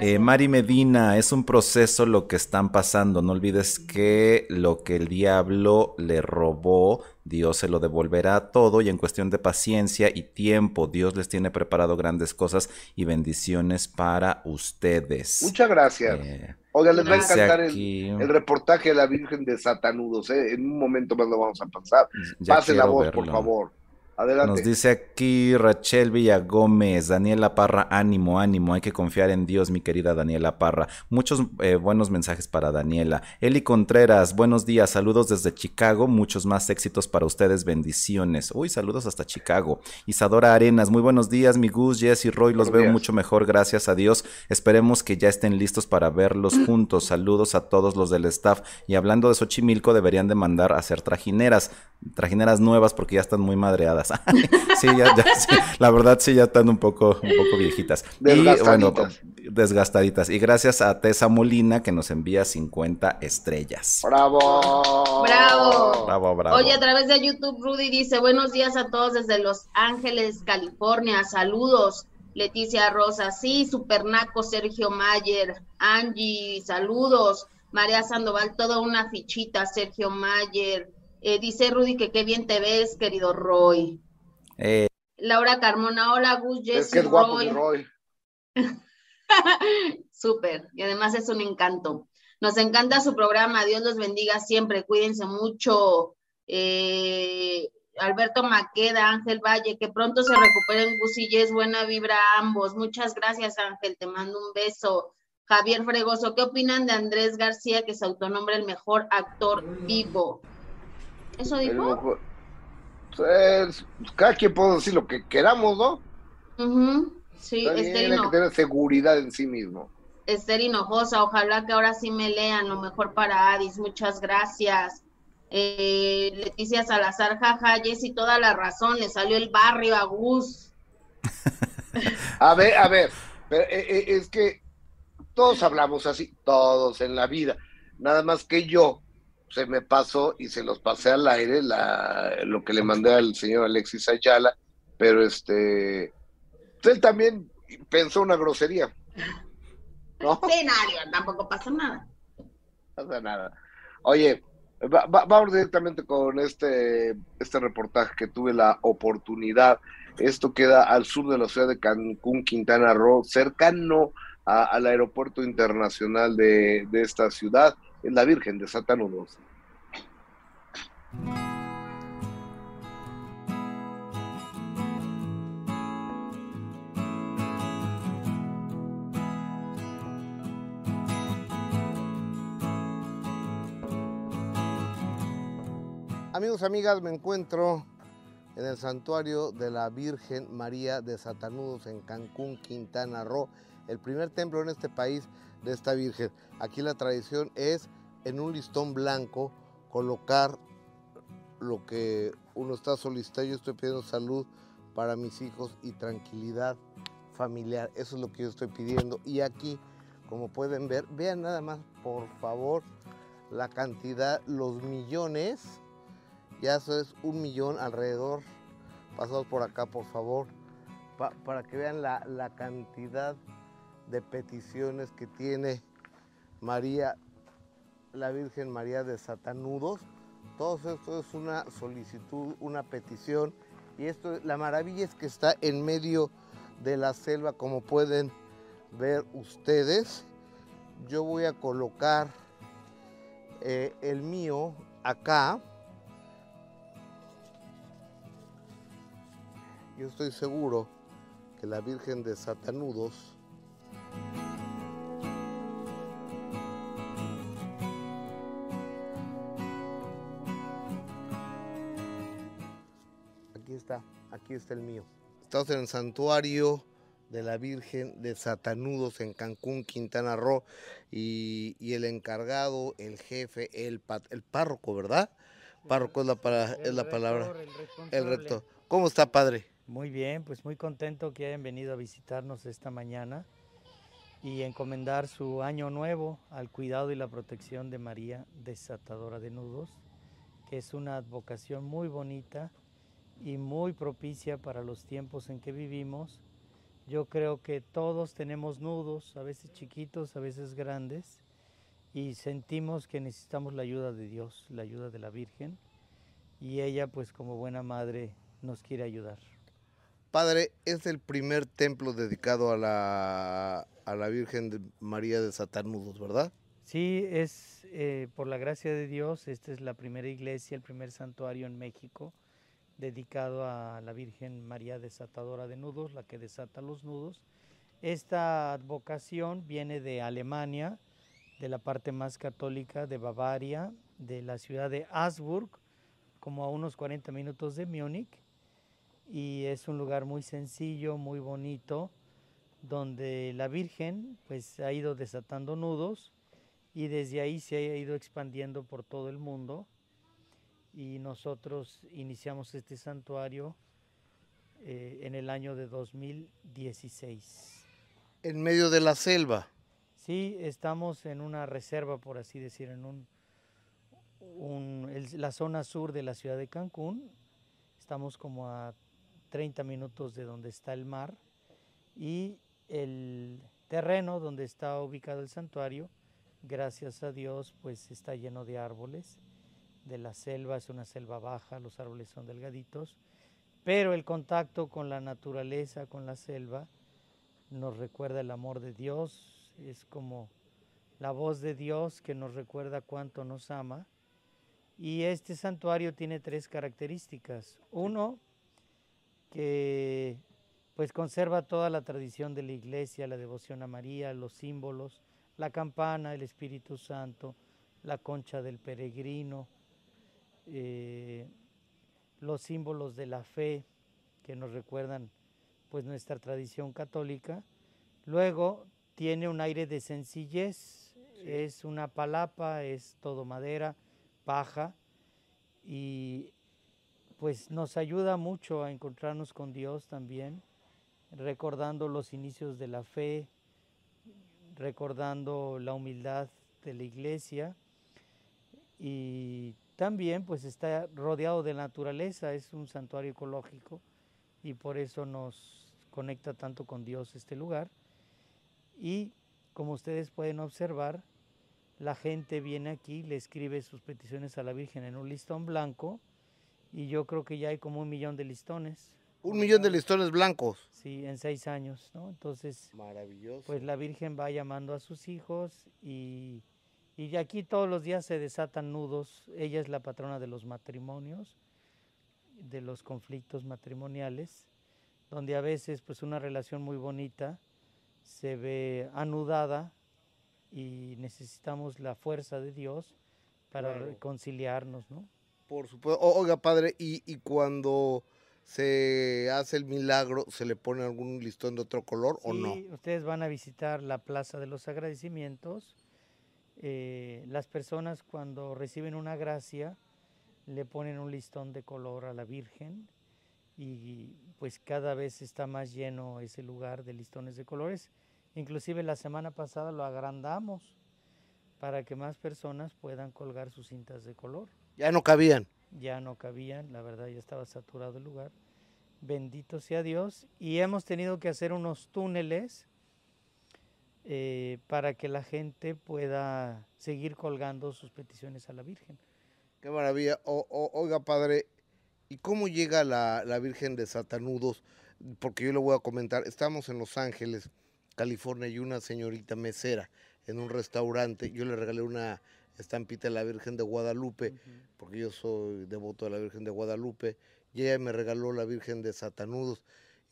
Eh, Mari Medina, es un proceso lo que están pasando. No olvides que lo que el diablo le robó, Dios se lo devolverá todo. Y en cuestión de paciencia y tiempo, Dios les tiene preparado grandes cosas y bendiciones para ustedes. Muchas gracias. Eh, Oiga, les va a encantar el, aquí- el reportaje de la Virgen de Satanudos. ¿eh? En un momento más lo vamos a pasar. ya Pase la voz, por favor. Adelante. Nos dice aquí Rachel Villagómez, Daniela Parra, ánimo, ánimo, hay que confiar en Dios, mi querida Daniela Parra. Muchos eh, buenos mensajes para Daniela. Eli Contreras, buenos días, saludos desde Chicago, muchos más éxitos para ustedes, bendiciones. Uy, saludos hasta Chicago. Isadora Arenas, muy buenos días, mi Gus, Jess y Roy, los Buenos veo días. mucho mejor, gracias a Dios. Esperemos que ya estén listos para verlos juntos. Saludos a todos los del staff. Y hablando de Xochimilco, deberían de mandar a hacer trajineras, trajineras nuevas porque ya están muy madreadas. sí, ya, ya, sí, la verdad sí ya están un poco, un poco viejitas. Y bueno, Desgastaditas. desgastaditas. Y gracias a Tessa Molina que nos envía 50 estrellas. Bravo. Bravo. Bravo, bravo. Oye, a través de YouTube, Rudy dice, buenos días a todos desde Los Ángeles, California. Saludos. Leticia Rosa, sí, Supernaco, Sergio Mayer, Angie, saludos. María Sandoval, toda una fichita, Sergio Mayer, eh, dice Rudy que qué bien te ves, querido Roy. Eh. Laura Carmona, hola Gus, Jesse es Roy. Roy. Súper, y además es un encanto. Nos encanta su programa, Dios los bendiga siempre, cuídense mucho. Eh, Alberto Maqueda, Ángel Valle, que pronto se recuperen Gus y Jess, buena vibra a ambos. Muchas gracias Ángel, te mando un beso. Javier Fregoso, ¿qué opinan de Andrés García que se autonombra el mejor actor vivo? ¿Eso dijo? Pues, cada quien puede decir lo que queramos, ¿no? Sí, Tiene que tener seguridad en sí mismo. Esther Hinojosa, ojalá que ahora sí me lean, lo mejor para Adis, muchas gracias. Eh, Leticia Salazar, jaja, Jessy, toda la razón, le salió el barrio a Gus. a ver, a ver, pero, eh, eh, es que todos hablamos así, todos en la vida, nada más que yo se me pasó y se los pasé al aire la, lo que le mandé al señor Alexis Ayala, pero este, él también pensó una grosería. ¿no? Nadie, tampoco pasa nada. Pasa nada. Oye, vamos directamente con este, este reportaje que tuve la oportunidad. Esto queda al sur de la ciudad de Cancún, Quintana Roo, cercano al aeropuerto internacional de, de esta ciudad es la Virgen de Satanudos. Amigos, amigas, me encuentro en el santuario de la Virgen María de Satanudos en Cancún, Quintana Roo, el primer templo en este país de esta Virgen. Aquí la tradición es en un listón blanco colocar lo que uno está solicitando. Yo estoy pidiendo salud para mis hijos y tranquilidad familiar. Eso es lo que yo estoy pidiendo. Y aquí, como pueden ver, vean nada más, por favor, la cantidad, los millones. Ya eso es un millón alrededor. Pasados por acá, por favor, para que vean la, la cantidad de peticiones que tiene María, la Virgen María de Satanudos. Todo esto es una solicitud, una petición. Y esto, la maravilla es que está en medio de la selva, como pueden ver ustedes. Yo voy a colocar eh, el mío acá. Yo estoy seguro que la Virgen de Satanudos Aquí está, aquí está el mío. Estamos en el santuario de la Virgen de Satanudos en Cancún, Quintana Roo, y, el encargado, el jefe, el, el párroco, ¿verdad? Párroco es la, es la palabra. El rector. ¿Cómo está, padre? Muy bien, pues muy contento que hayan venido a visitarnos esta mañana y encomendar su año nuevo al cuidado y la protección de María Desatadora de Nudos, que es una advocación muy bonita y muy propicia para los tiempos en que vivimos. Yo creo que todos tenemos nudos, a veces chiquitos, a veces grandes, y sentimos que necesitamos la ayuda de Dios, la ayuda de la Virgen, y ella pues como buena madre nos quiere ayudar. Padre, es el primer templo dedicado a la, a la Virgen María de Satanudos, ¿verdad? Sí, es eh, por la gracia de Dios, esta es la primera iglesia, el primer santuario en México dedicado a la Virgen María Desatadora de Nudos, la que desata los nudos. Esta advocación viene de Alemania, de la parte más católica de Bavaria, de la ciudad de Asburg, como a unos 40 minutos de Múnich y es un lugar muy sencillo, muy bonito, donde la Virgen pues ha ido desatando nudos y desde ahí se ha ido expandiendo por todo el mundo y nosotros iniciamos este santuario eh, en el año de 2016. En medio de la selva. Sí, estamos en una reserva, por así decir, en un, la zona sur de la ciudad de Cancún. Estamos como a 30 minutos de donde está el mar y el terreno donde está ubicado el santuario gracias a Dios, pues está lleno de árboles. De la selva es una selva baja, los árboles son delgaditos, pero el contacto con la naturaleza, con la selva, nos recuerda el amor de Dios, es como la voz de Dios que nos recuerda cuánto nos ama. Y este santuario tiene tres características. Uno, que pues conserva toda la tradición de la iglesia, la devoción a María, los símbolos, la campana, el Espíritu Santo, la concha del peregrino, eh, los símbolos de la fe que nos recuerdan pues nuestra tradición católica. Luego tiene un aire de sencillez, es una palapa, es todo madera, paja y pues nos ayuda mucho a encontrarnos con Dios también, recordando los inicios de la fe, recordando la humildad de la iglesia y también pues está rodeado de naturaleza, es un santuario ecológico y por eso nos conecta tanto con Dios este lugar. Y como ustedes pueden observar, la gente viene aquí, le escribe sus peticiones a la Virgen en un listón blanco y yo creo que ya hay como un millón de listones. Un millón de listones blancos. Sí, en seis años, ¿no? Entonces, maravilloso. Pues la Virgen va llamando a sus hijos y, y aquí todos los días se desatan nudos. Ella es la patrona de los matrimonios, de los conflictos matrimoniales, donde a veces pues una relación muy bonita se ve anudada y necesitamos la fuerza de Dios para reconciliarnos, ¿no? Por supuesto. Oiga, padre, y, cuando se hace el milagro, ¿se le pone algún listón de otro color o no? Sí, ustedes van a visitar la Plaza de los Agradecimientos. Eh, las personas cuando reciben una gracia le ponen un listón de color a la Virgen y pues cada vez está más lleno ese lugar de listones de colores. Inclusive la semana pasada lo agrandamos para que más personas puedan colgar sus cintas de color. Ya no cabían. Ya no cabían, la verdad ya estaba saturado el lugar. Bendito sea Dios. Y hemos tenido que hacer unos túneles eh, para que la gente pueda seguir colgando sus peticiones a la Virgen. Qué maravilla. oiga, padre, ¿y cómo llega la, la Virgen de Satanudos? Porque yo le voy a comentar, estamos en Los Ángeles, California, y una señorita mesera en un restaurante, yo le regalé una estampita de la Virgen de Guadalupe, porque yo soy devoto de la Virgen de Guadalupe, y ella me regaló la Virgen de Satanudos,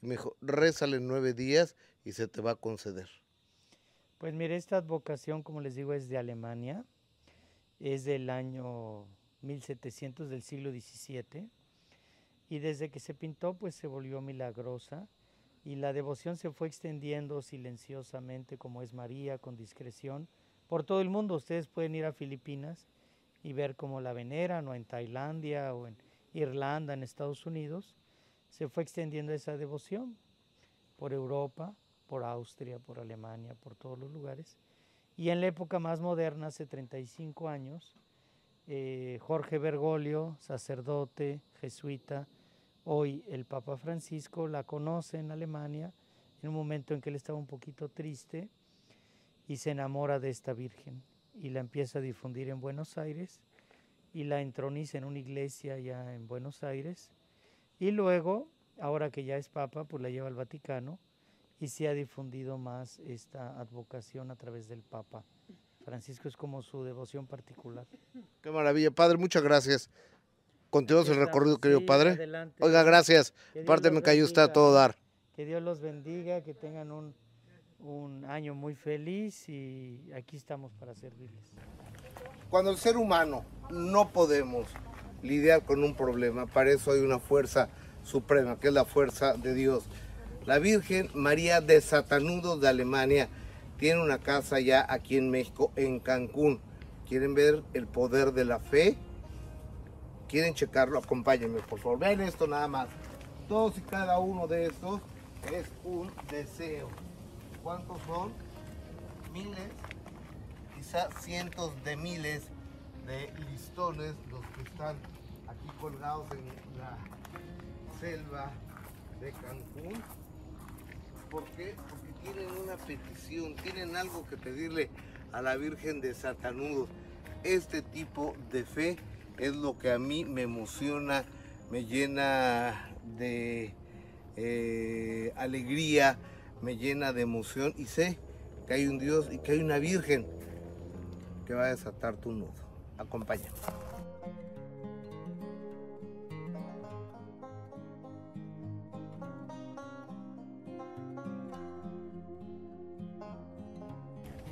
y me dijo, rézale nueve días y se te va a conceder. Pues mire, esta advocación, como les digo, es de Alemania, es del año 1700 del siglo XVII, y desde que se pintó, pues se volvió milagrosa, y la devoción se fue extendiendo silenciosamente, como es María, con discreción, por todo el mundo. Ustedes pueden ir a Filipinas y ver cómo la veneran, o en Tailandia, o en Irlanda, en Estados Unidos. Se fue extendiendo esa devoción por Europa, por Austria, por Alemania, por todos los lugares. Y en la época más moderna, hace 35 años, eh, Jorge Bergoglio, sacerdote, jesuita, hoy el Papa Francisco, la conoce en Alemania, en un momento en que él estaba un poquito triste, y se enamora de esta Virgen y la empieza a difundir en Buenos Aires y la entroniza en una iglesia ya en Buenos Aires y luego, ahora que ya es Papa, pues la lleva al Vaticano y se ha difundido más esta advocación a través del Papa. Francisco es como su devoción particular. Qué maravilla, Padre, muchas gracias. Continuamos el recorrido, querido Padre. Oiga, gracias. Aparte me cayó usted a todo dar. Que Dios los bendiga, que tengan un un año muy feliz y aquí estamos para servirles. Cuando el ser humano no podemos lidiar con un problema, para eso hay una fuerza suprema, que es la fuerza de Dios. La Virgen María de Satanudo de Alemania tiene una casa ya aquí en México, en Cancún. ¿Quieren ver el poder de la fe? ¿Quieren checarlo? Acompáñenme, por favor. Vean esto nada más. Todos y cada uno de estos es un deseo. ¿Cuántos son? Miles, quizás cientos de miles de listones, los que están aquí colgados en la selva de Cancún. ¿Por qué? Porque tienen una petición, tienen algo que pedirle a la Virgen de Satanudos. Este tipo de fe es lo que a mí me emociona, me llena de eh, alegría, me llena de emoción y sé que hay un Dios y que hay una Virgen que va a desatar tu nudo. Acompáñame.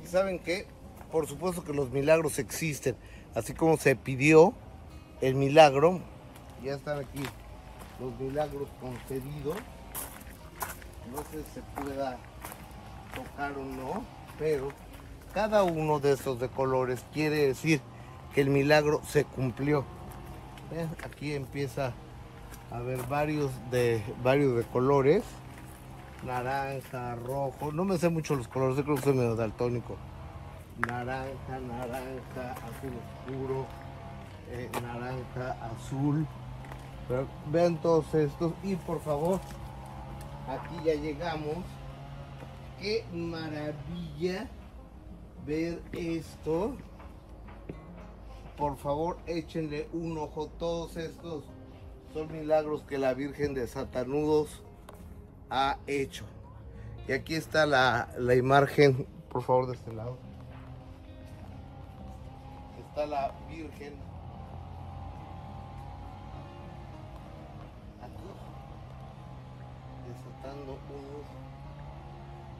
¿Saben qué? Por supuesto que los milagros existen. Así como se pidió el milagro, ya están aquí los milagros concedidos. No sé si se pueda tocar o no, pero cada uno de estos de colores quiere decir que el milagro se cumplió. Aquí empieza a haber varios de, varios de colores. Naranja, rojo. No me sé mucho los colores, creo que soy medio daltónico. Naranja, naranja, azul oscuro, eh, naranja, azul. vean todos estos y por favor, aquí ya llegamos. Qué maravilla ver esto. Por favor, échenle un ojo. Todos estos son milagros que la Virgen de Satanudos ha hecho. Y aquí está la, la imagen, por favor, de este lado. Está la Virgen.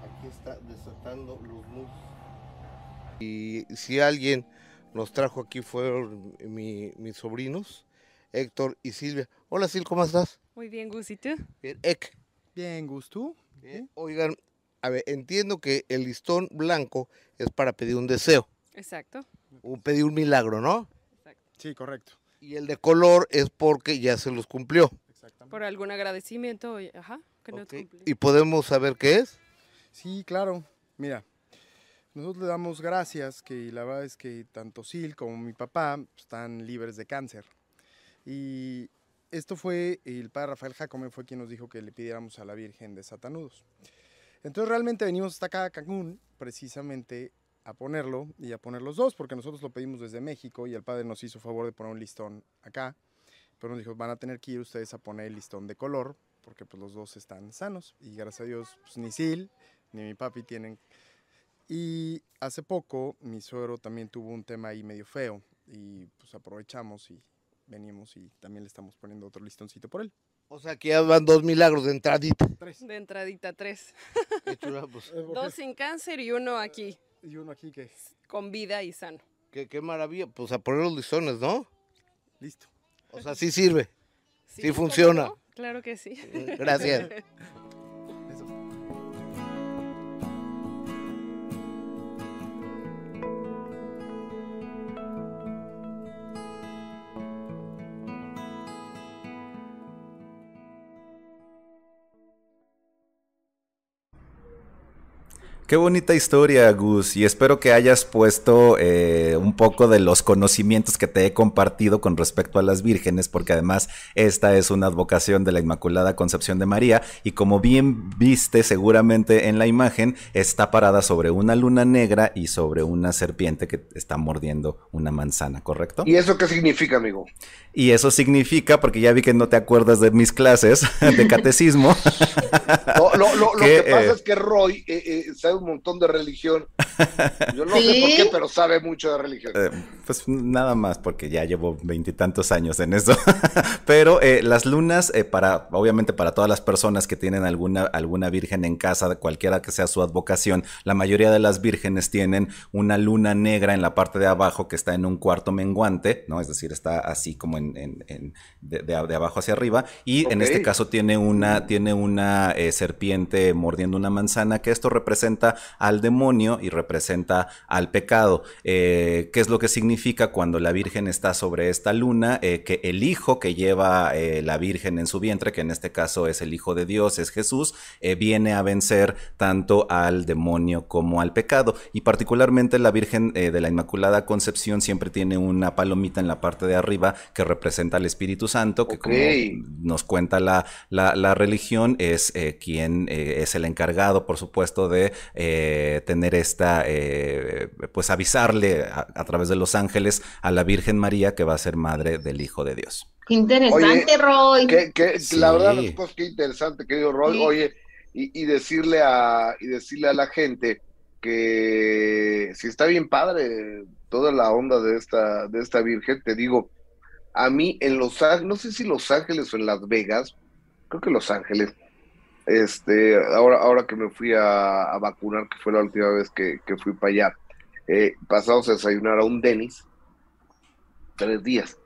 Aquí está desatando los nudos. Y si alguien nos trajo aquí fueron mis sobrinos, Héctor y Silvia. Hola Sil, ¿cómo estás? Muy bien, Gus, ¿y tú? Bien, Ek. Bien, Gus, ¿tú? Oigan, a ver, entiendo que el listón blanco es para pedir un deseo. Exacto. O pedir un milagro, ¿no? Exacto. Sí, correcto. Y el de color es porque ya se los cumplió. Exactamente. Por algún agradecimiento, ajá, que no ¿Y podemos saber qué es? Sí, claro. Mira, nosotros le damos gracias que la verdad es que tanto Sil como mi papá están libres de cáncer. Y esto fue, el padre Rafael Jacome fue quien nos dijo que le pidiéramos a la Virgen de Satanudos. Entonces realmente venimos hasta acá a Cancún precisamente a ponerlo y a poner los dos, porque nosotros lo pedimos desde México y el padre nos hizo favor de poner un listón acá, pero nos dijo, van a tener que ir ustedes a poner el listón de color, porque pues los dos están sanos y gracias a Dios pues, ni Sil ni mi papi tienen y hace poco mi suegro también tuvo un tema ahí medio feo y pues aprovechamos y venimos y también le estamos poniendo otro listoncito por él. O sea que ya van dos milagros de entradita. Tres. De entradita, tres. Pues. Dos sin cáncer y uno aquí. ¿Y uno aquí qué? Con vida y sano. Qué, qué maravilla. Pues a poner los listones, ¿no? Listo. O sea, sí sirve. Sí, funciona. Claro que sí. Gracias. Qué bonita historia, Gus, y espero que hayas puesto eh, un poco de los conocimientos que te he compartido con respecto a las vírgenes, porque además esta es una advocación de la Inmaculada Concepción de María, y como bien viste seguramente en la imagen, está parada sobre una luna negra y sobre una serpiente que está mordiendo una manzana, ¿correcto? ¿Y eso qué significa, amigo? Y eso significa, porque ya vi que no te acuerdas de mis clases de catecismo. lo, que, pasa eh, es que Roy eh, eh un montón de religión. Yo no sé por qué, pero sabe mucho de religión. Eh, pues nada más, porque ya llevo veintitantos años en eso. pero eh, las lunas, eh, para, obviamente para todas las personas que tienen alguna, alguna virgen en casa, cualquiera que sea su advocación, la mayoría de las vírgenes tienen una luna negra en la parte de abajo que está en un cuarto menguante, ¿no? Es decir, está así como en, de, abajo hacia arriba. Y en este caso tiene una, tiene una serpiente mordiendo una manzana, que esto representa al demonio y representa al pecado. Eh, ¿Qué es lo que significa cuando la Virgen está sobre esta luna? Eh, que el hijo que lleva eh, la Virgen en su vientre, que en este caso es el Hijo de Dios, es Jesús, viene a vencer tanto al demonio como al pecado. Y particularmente la Virgen de la Inmaculada Concepción siempre tiene una palomita en la parte de arriba que representa al Espíritu Santo, que como nos cuenta la, la religión, es quien es el encargado, por supuesto, de eh, tener esta, eh, pues avisarle a, través de los ángeles a la Virgen María que va a ser madre del Hijo de Dios. Qué interesante, Roy. La verdad, las cosas que interesante, querido Roy. Oye, y, decirle a, y decirle a la gente que si está bien padre toda la onda de esta, de esta Virgen, te digo, a mí en Los Ángeles, no sé si Los Ángeles o en Las Vegas, creo que Los Ángeles, este, ahora, ahora que me fui a, vacunar, que fue la última vez que, fui para allá, eh, pasamos a desayunar a un Denis, tres días.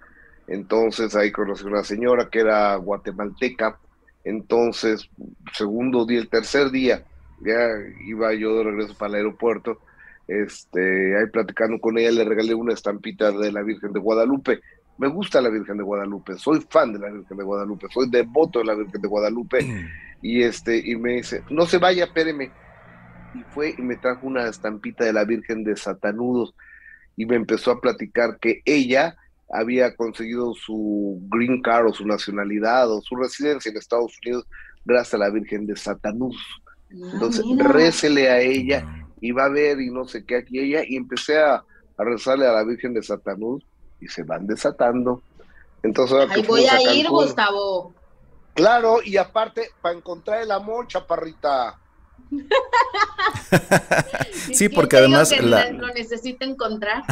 Entonces ahí conocí a una señora que era guatemalteca. Entonces, segundo día, el tercer día, ya iba yo de regreso para el aeropuerto. Este, ahí platicando con ella, le regalé una estampita de la Virgen de Guadalupe. Me gusta la Virgen de Guadalupe, soy fan de la Virgen de Guadalupe, soy devoto de la Virgen de Guadalupe. Y este, y me dice, no se vaya, espéreme. Y fue y me trajo una estampita de la Virgen de Satanudos y me empezó a platicar que ella había conseguido su green card o su nacionalidad o su residencia en Estados Unidos gracias a la Virgen de Satanús. Ah, Entonces, récele a ella y va a ver y no sé qué aquí ella y empecé a, a rezarle a la Virgen de Satanús y se van desatando. Entonces, Ahí voy a ir, Gustavo. Claro, y aparte, para encontrar el amor, chaparrita. sí, porque además lo necesita encontrar.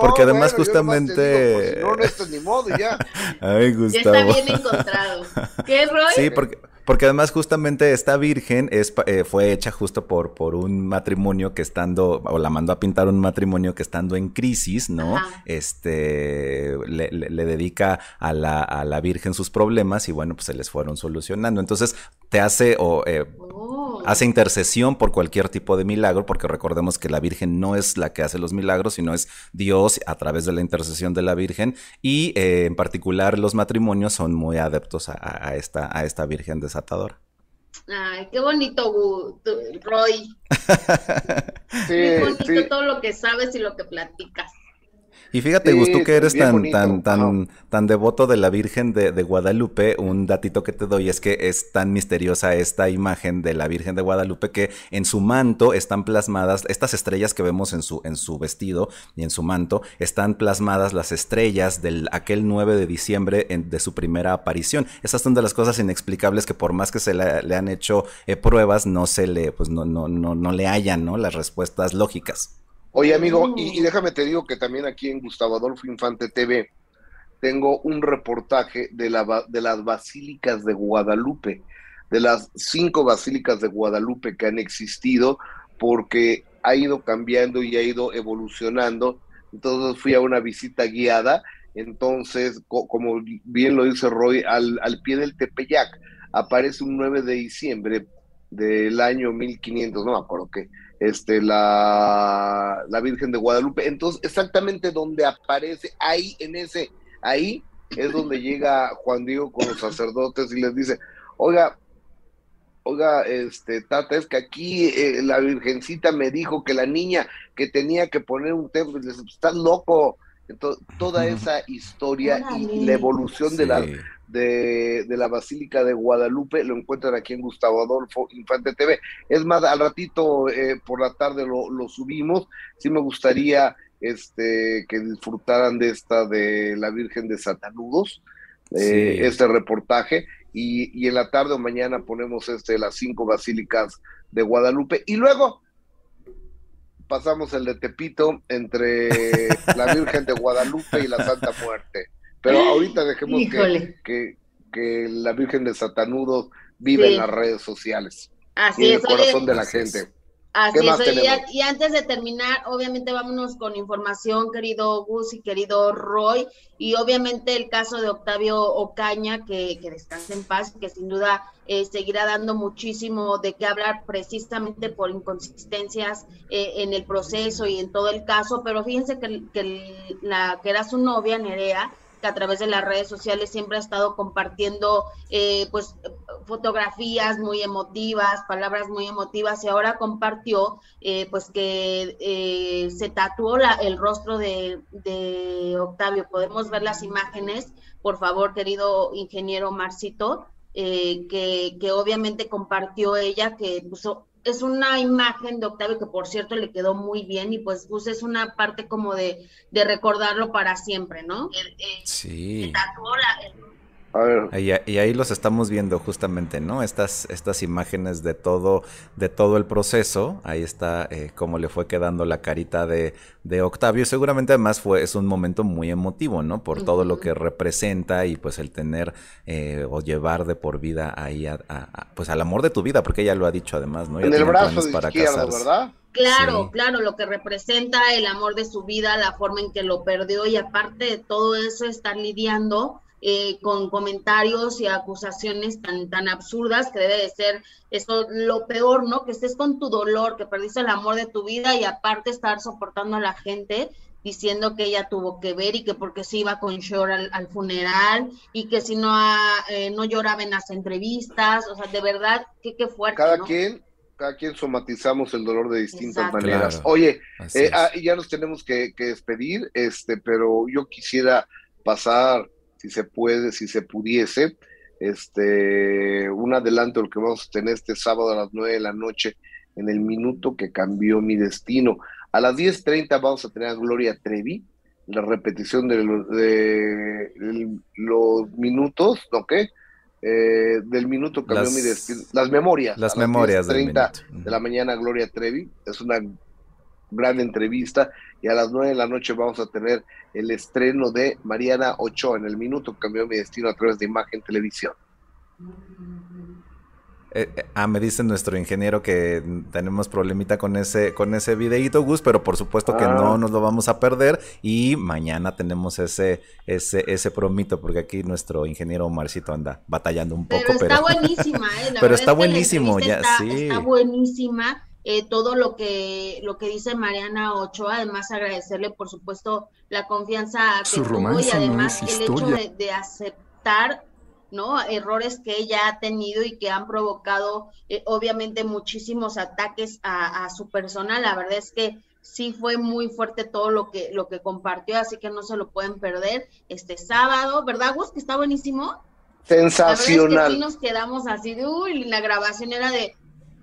porque además justamente no, no, ni modo ya. Ay, Gustavo. Ya está bien encontrado. ¿Qué, Roy? Sí, porque porque además justamente esta virgen es, eh, fue hecha justo por, por un matrimonio que estando, o la mandó a pintar un matrimonio que estando en crisis, ¿no? Este, le, le, dedica a la, a la virgen sus problemas y bueno, pues se les fueron solucionando. Entonces te hace, o eh, oh. hace intercesión por cualquier tipo de milagro, porque recordemos que la virgen no es la que hace los milagros, sino es Dios a través de la intercesión de la virgen y eh, en particular los matrimonios son muy adeptos a, a, esta, a esta virgen de Ay, qué bonito, Roy. qué bonito todo lo que sabes y lo que platicas. Y fíjate, sí, tú que eres tan, tan, tan, tan devoto de la Virgen de, Guadalupe, un datito que te doy es que es tan misteriosa esta imagen de la Virgen de Guadalupe que en su manto están plasmadas, estas estrellas que vemos en su, en su vestido y en su manto, están plasmadas las estrellas del aquel 9 de diciembre de su primera aparición. Esas son de las cosas inexplicables que por más que se le, han hecho eh, pruebas, no se le, pues no, no, no, no le hallan, ¿no? Las respuestas lógicas. Oye, amigo, y, déjame te digo que también aquí en Gustavo Adolfo Infante TV tengo un reportaje de, la, de las basílicas de Guadalupe, de las cinco basílicas de Guadalupe que han existido, porque ha ido cambiando y ha ido evolucionando. Entonces fui a una visita guiada, entonces, como bien lo dice Roy, al, al pie del Tepeyac aparece un 9 de diciembre del año 1500, no me acuerdo qué, este, la, la Virgen de Guadalupe. Entonces, exactamente donde aparece, ahí, en ese, ahí es donde llega Juan Diego con los sacerdotes y les dice, oiga, oiga, este, Tata, es que aquí eh, la Virgencita me dijo que la niña que tenía que poner un templo, estás loco. Entonces, toda esa historia y la evolución de la de, la Basílica de Guadalupe, lo encuentran aquí en Gustavo Adolfo Infante TV. Es más, al ratito eh, por la tarde lo, subimos. Sí me gustaría este, que disfrutaran de esta de la Virgen de Satanudos, eh, este reportaje. Y, en la tarde o mañana ponemos este las cinco basílicas de Guadalupe. Y luego pasamos el de Tepito entre la Virgen de Guadalupe y la Santa Muerte. Pero ahorita dejemos que, que, la Virgen de Satanudos vive en las redes sociales. Así y en el corazón de la gente. Así es, y, antes de terminar, obviamente vámonos con información, querido Gus y querido Roy, y obviamente el caso de Octavio Ocaña, que, que descanse en paz, que sin duda eh, seguirá dando muchísimo de qué hablar precisamente por inconsistencias eh, en el proceso y en todo el caso, pero fíjense que, que, la, que era su novia, Nerea, a través de las redes sociales siempre ha estado compartiendo eh, pues fotografías muy emotivas, palabras muy emotivas y ahora compartió eh, pues que eh, se tatuó la, el rostro de, de, Octavio. Podemos ver las imágenes, por favor, querido ingeniero Marcito, que, que, obviamente compartió ella, que puso es una imagen de Octavio que por cierto le quedó muy bien y pues Gus es una parte como de, de recordarlo para siempre, ¿no? sí. Y, ahí los estamos viendo justamente, ¿no? Estas, estas imágenes de todo, de todo el proceso. Ahí está eh, cómo le fue quedando la carita de, de, Octavio. Seguramente además fue, es un momento muy emotivo, ¿no? Por todo lo que representa y pues el tener eh, o llevar de por vida ahí a, pues al amor de tu vida, porque ella lo ha dicho además, ¿no? en el brazo de para izquierdo, ¿verdad? Claro, claro, lo que representa el amor de su vida, la forma en que lo perdió y aparte de todo eso, estar lidiando eh, con comentarios y acusaciones tan, tan absurdas que debe de ser eso lo peor, ¿no? Que estés con tu dolor, que perdiste el amor de tu vida y aparte estar soportando a la gente diciendo que ella tuvo que ver y que porque se iba con Shore al, funeral y que si no, eh, no lloraba en las entrevistas, o sea, de verdad, qué, qué fuerte. Cada quien cada quien somatizamos el dolor de distintas maneras. Oye, eh, ah, ya nos tenemos que, que, despedir, este, pero yo quisiera pasar si se puede, si se pudiese, este, un adelanto de lo que vamos a tener este sábado a las 9 de la noche en el minuto que cambió mi destino. A las 10.30 vamos a tener a Gloria Trevi, la repetición de, los minutos, ¿no qué? Eh, del minuto cambió mi destino. Las memorias. Las memorias. 30 de la mañana, Gloria Trevi. Es una gran entrevista y a las nueve de la noche vamos a tener el estreno de Mariana Ochoa en el minuto cambió mi destino a través de Imagen Televisión. Eh, eh, ah, me dice nuestro ingeniero que tenemos problemita con ese, con ese videíto, Gus, pero por supuesto que no ah. nos lo vamos a perder. Y mañana tenemos ese, ese, ese promito, porque aquí nuestro ingeniero Marcito anda batallando un poco. Pero está buenísima, ¿eh? pero está buenísimo, ya sí. Está buenísima eh, todo lo que, lo que dice Mariana Ochoa, además agradecerle por supuesto la confianza que tuvo y además el hecho de, aceptar ¿no? errores que ella ha tenido y que han provocado eh, obviamente muchísimos ataques a, su persona. La verdad es que sí fue muy fuerte todo lo que, lo que compartió, así que no se lo pueden perder este sábado, ¿verdad, Gus? Que está buenísimo. Sensacional. La nos quedamos así de, uy, la grabación era de,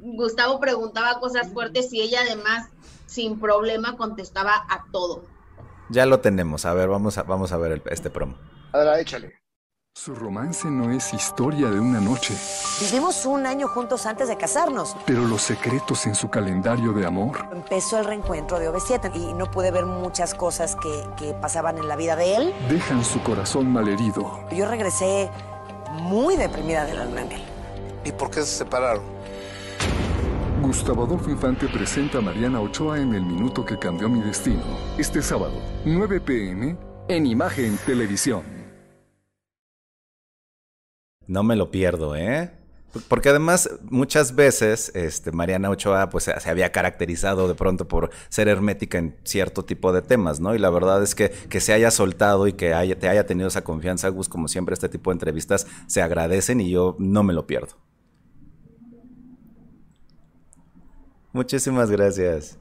Gustavo preguntaba cosas fuertes y ella además sin problema contestaba a todo. Ya lo tenemos. A ver, vamos a, vamos a ver este promo. Ahora, échale. Su romance no es historia de una noche. Vivimos un año juntos antes de casarnos. Pero los secretos en su calendario de amor. Empezó el reencuentro de OV7 y no pude ver muchas cosas que, que pasaban en la vida de él. Dejan su corazón malherido. Yo regresé muy deprimida de la luna ¿Y por qué se separaron? Gustavo Adolfo Infante presenta a Mariana Ochoa en El Minuto que Cambió Mi Destino. Este sábado, 9 pm, en Imagen Televisión. No me lo pierdo, ¿eh? Porque además muchas veces este, Mariana Ochoa pues se había caracterizado de pronto por ser hermética en cierto tipo de temas, ¿no? Y la verdad es que que se haya soltado y que haya, te haya tenido esa confianza, Gus, como siempre este tipo de entrevistas se agradecen y yo no me lo pierdo. Muchísimas gracias.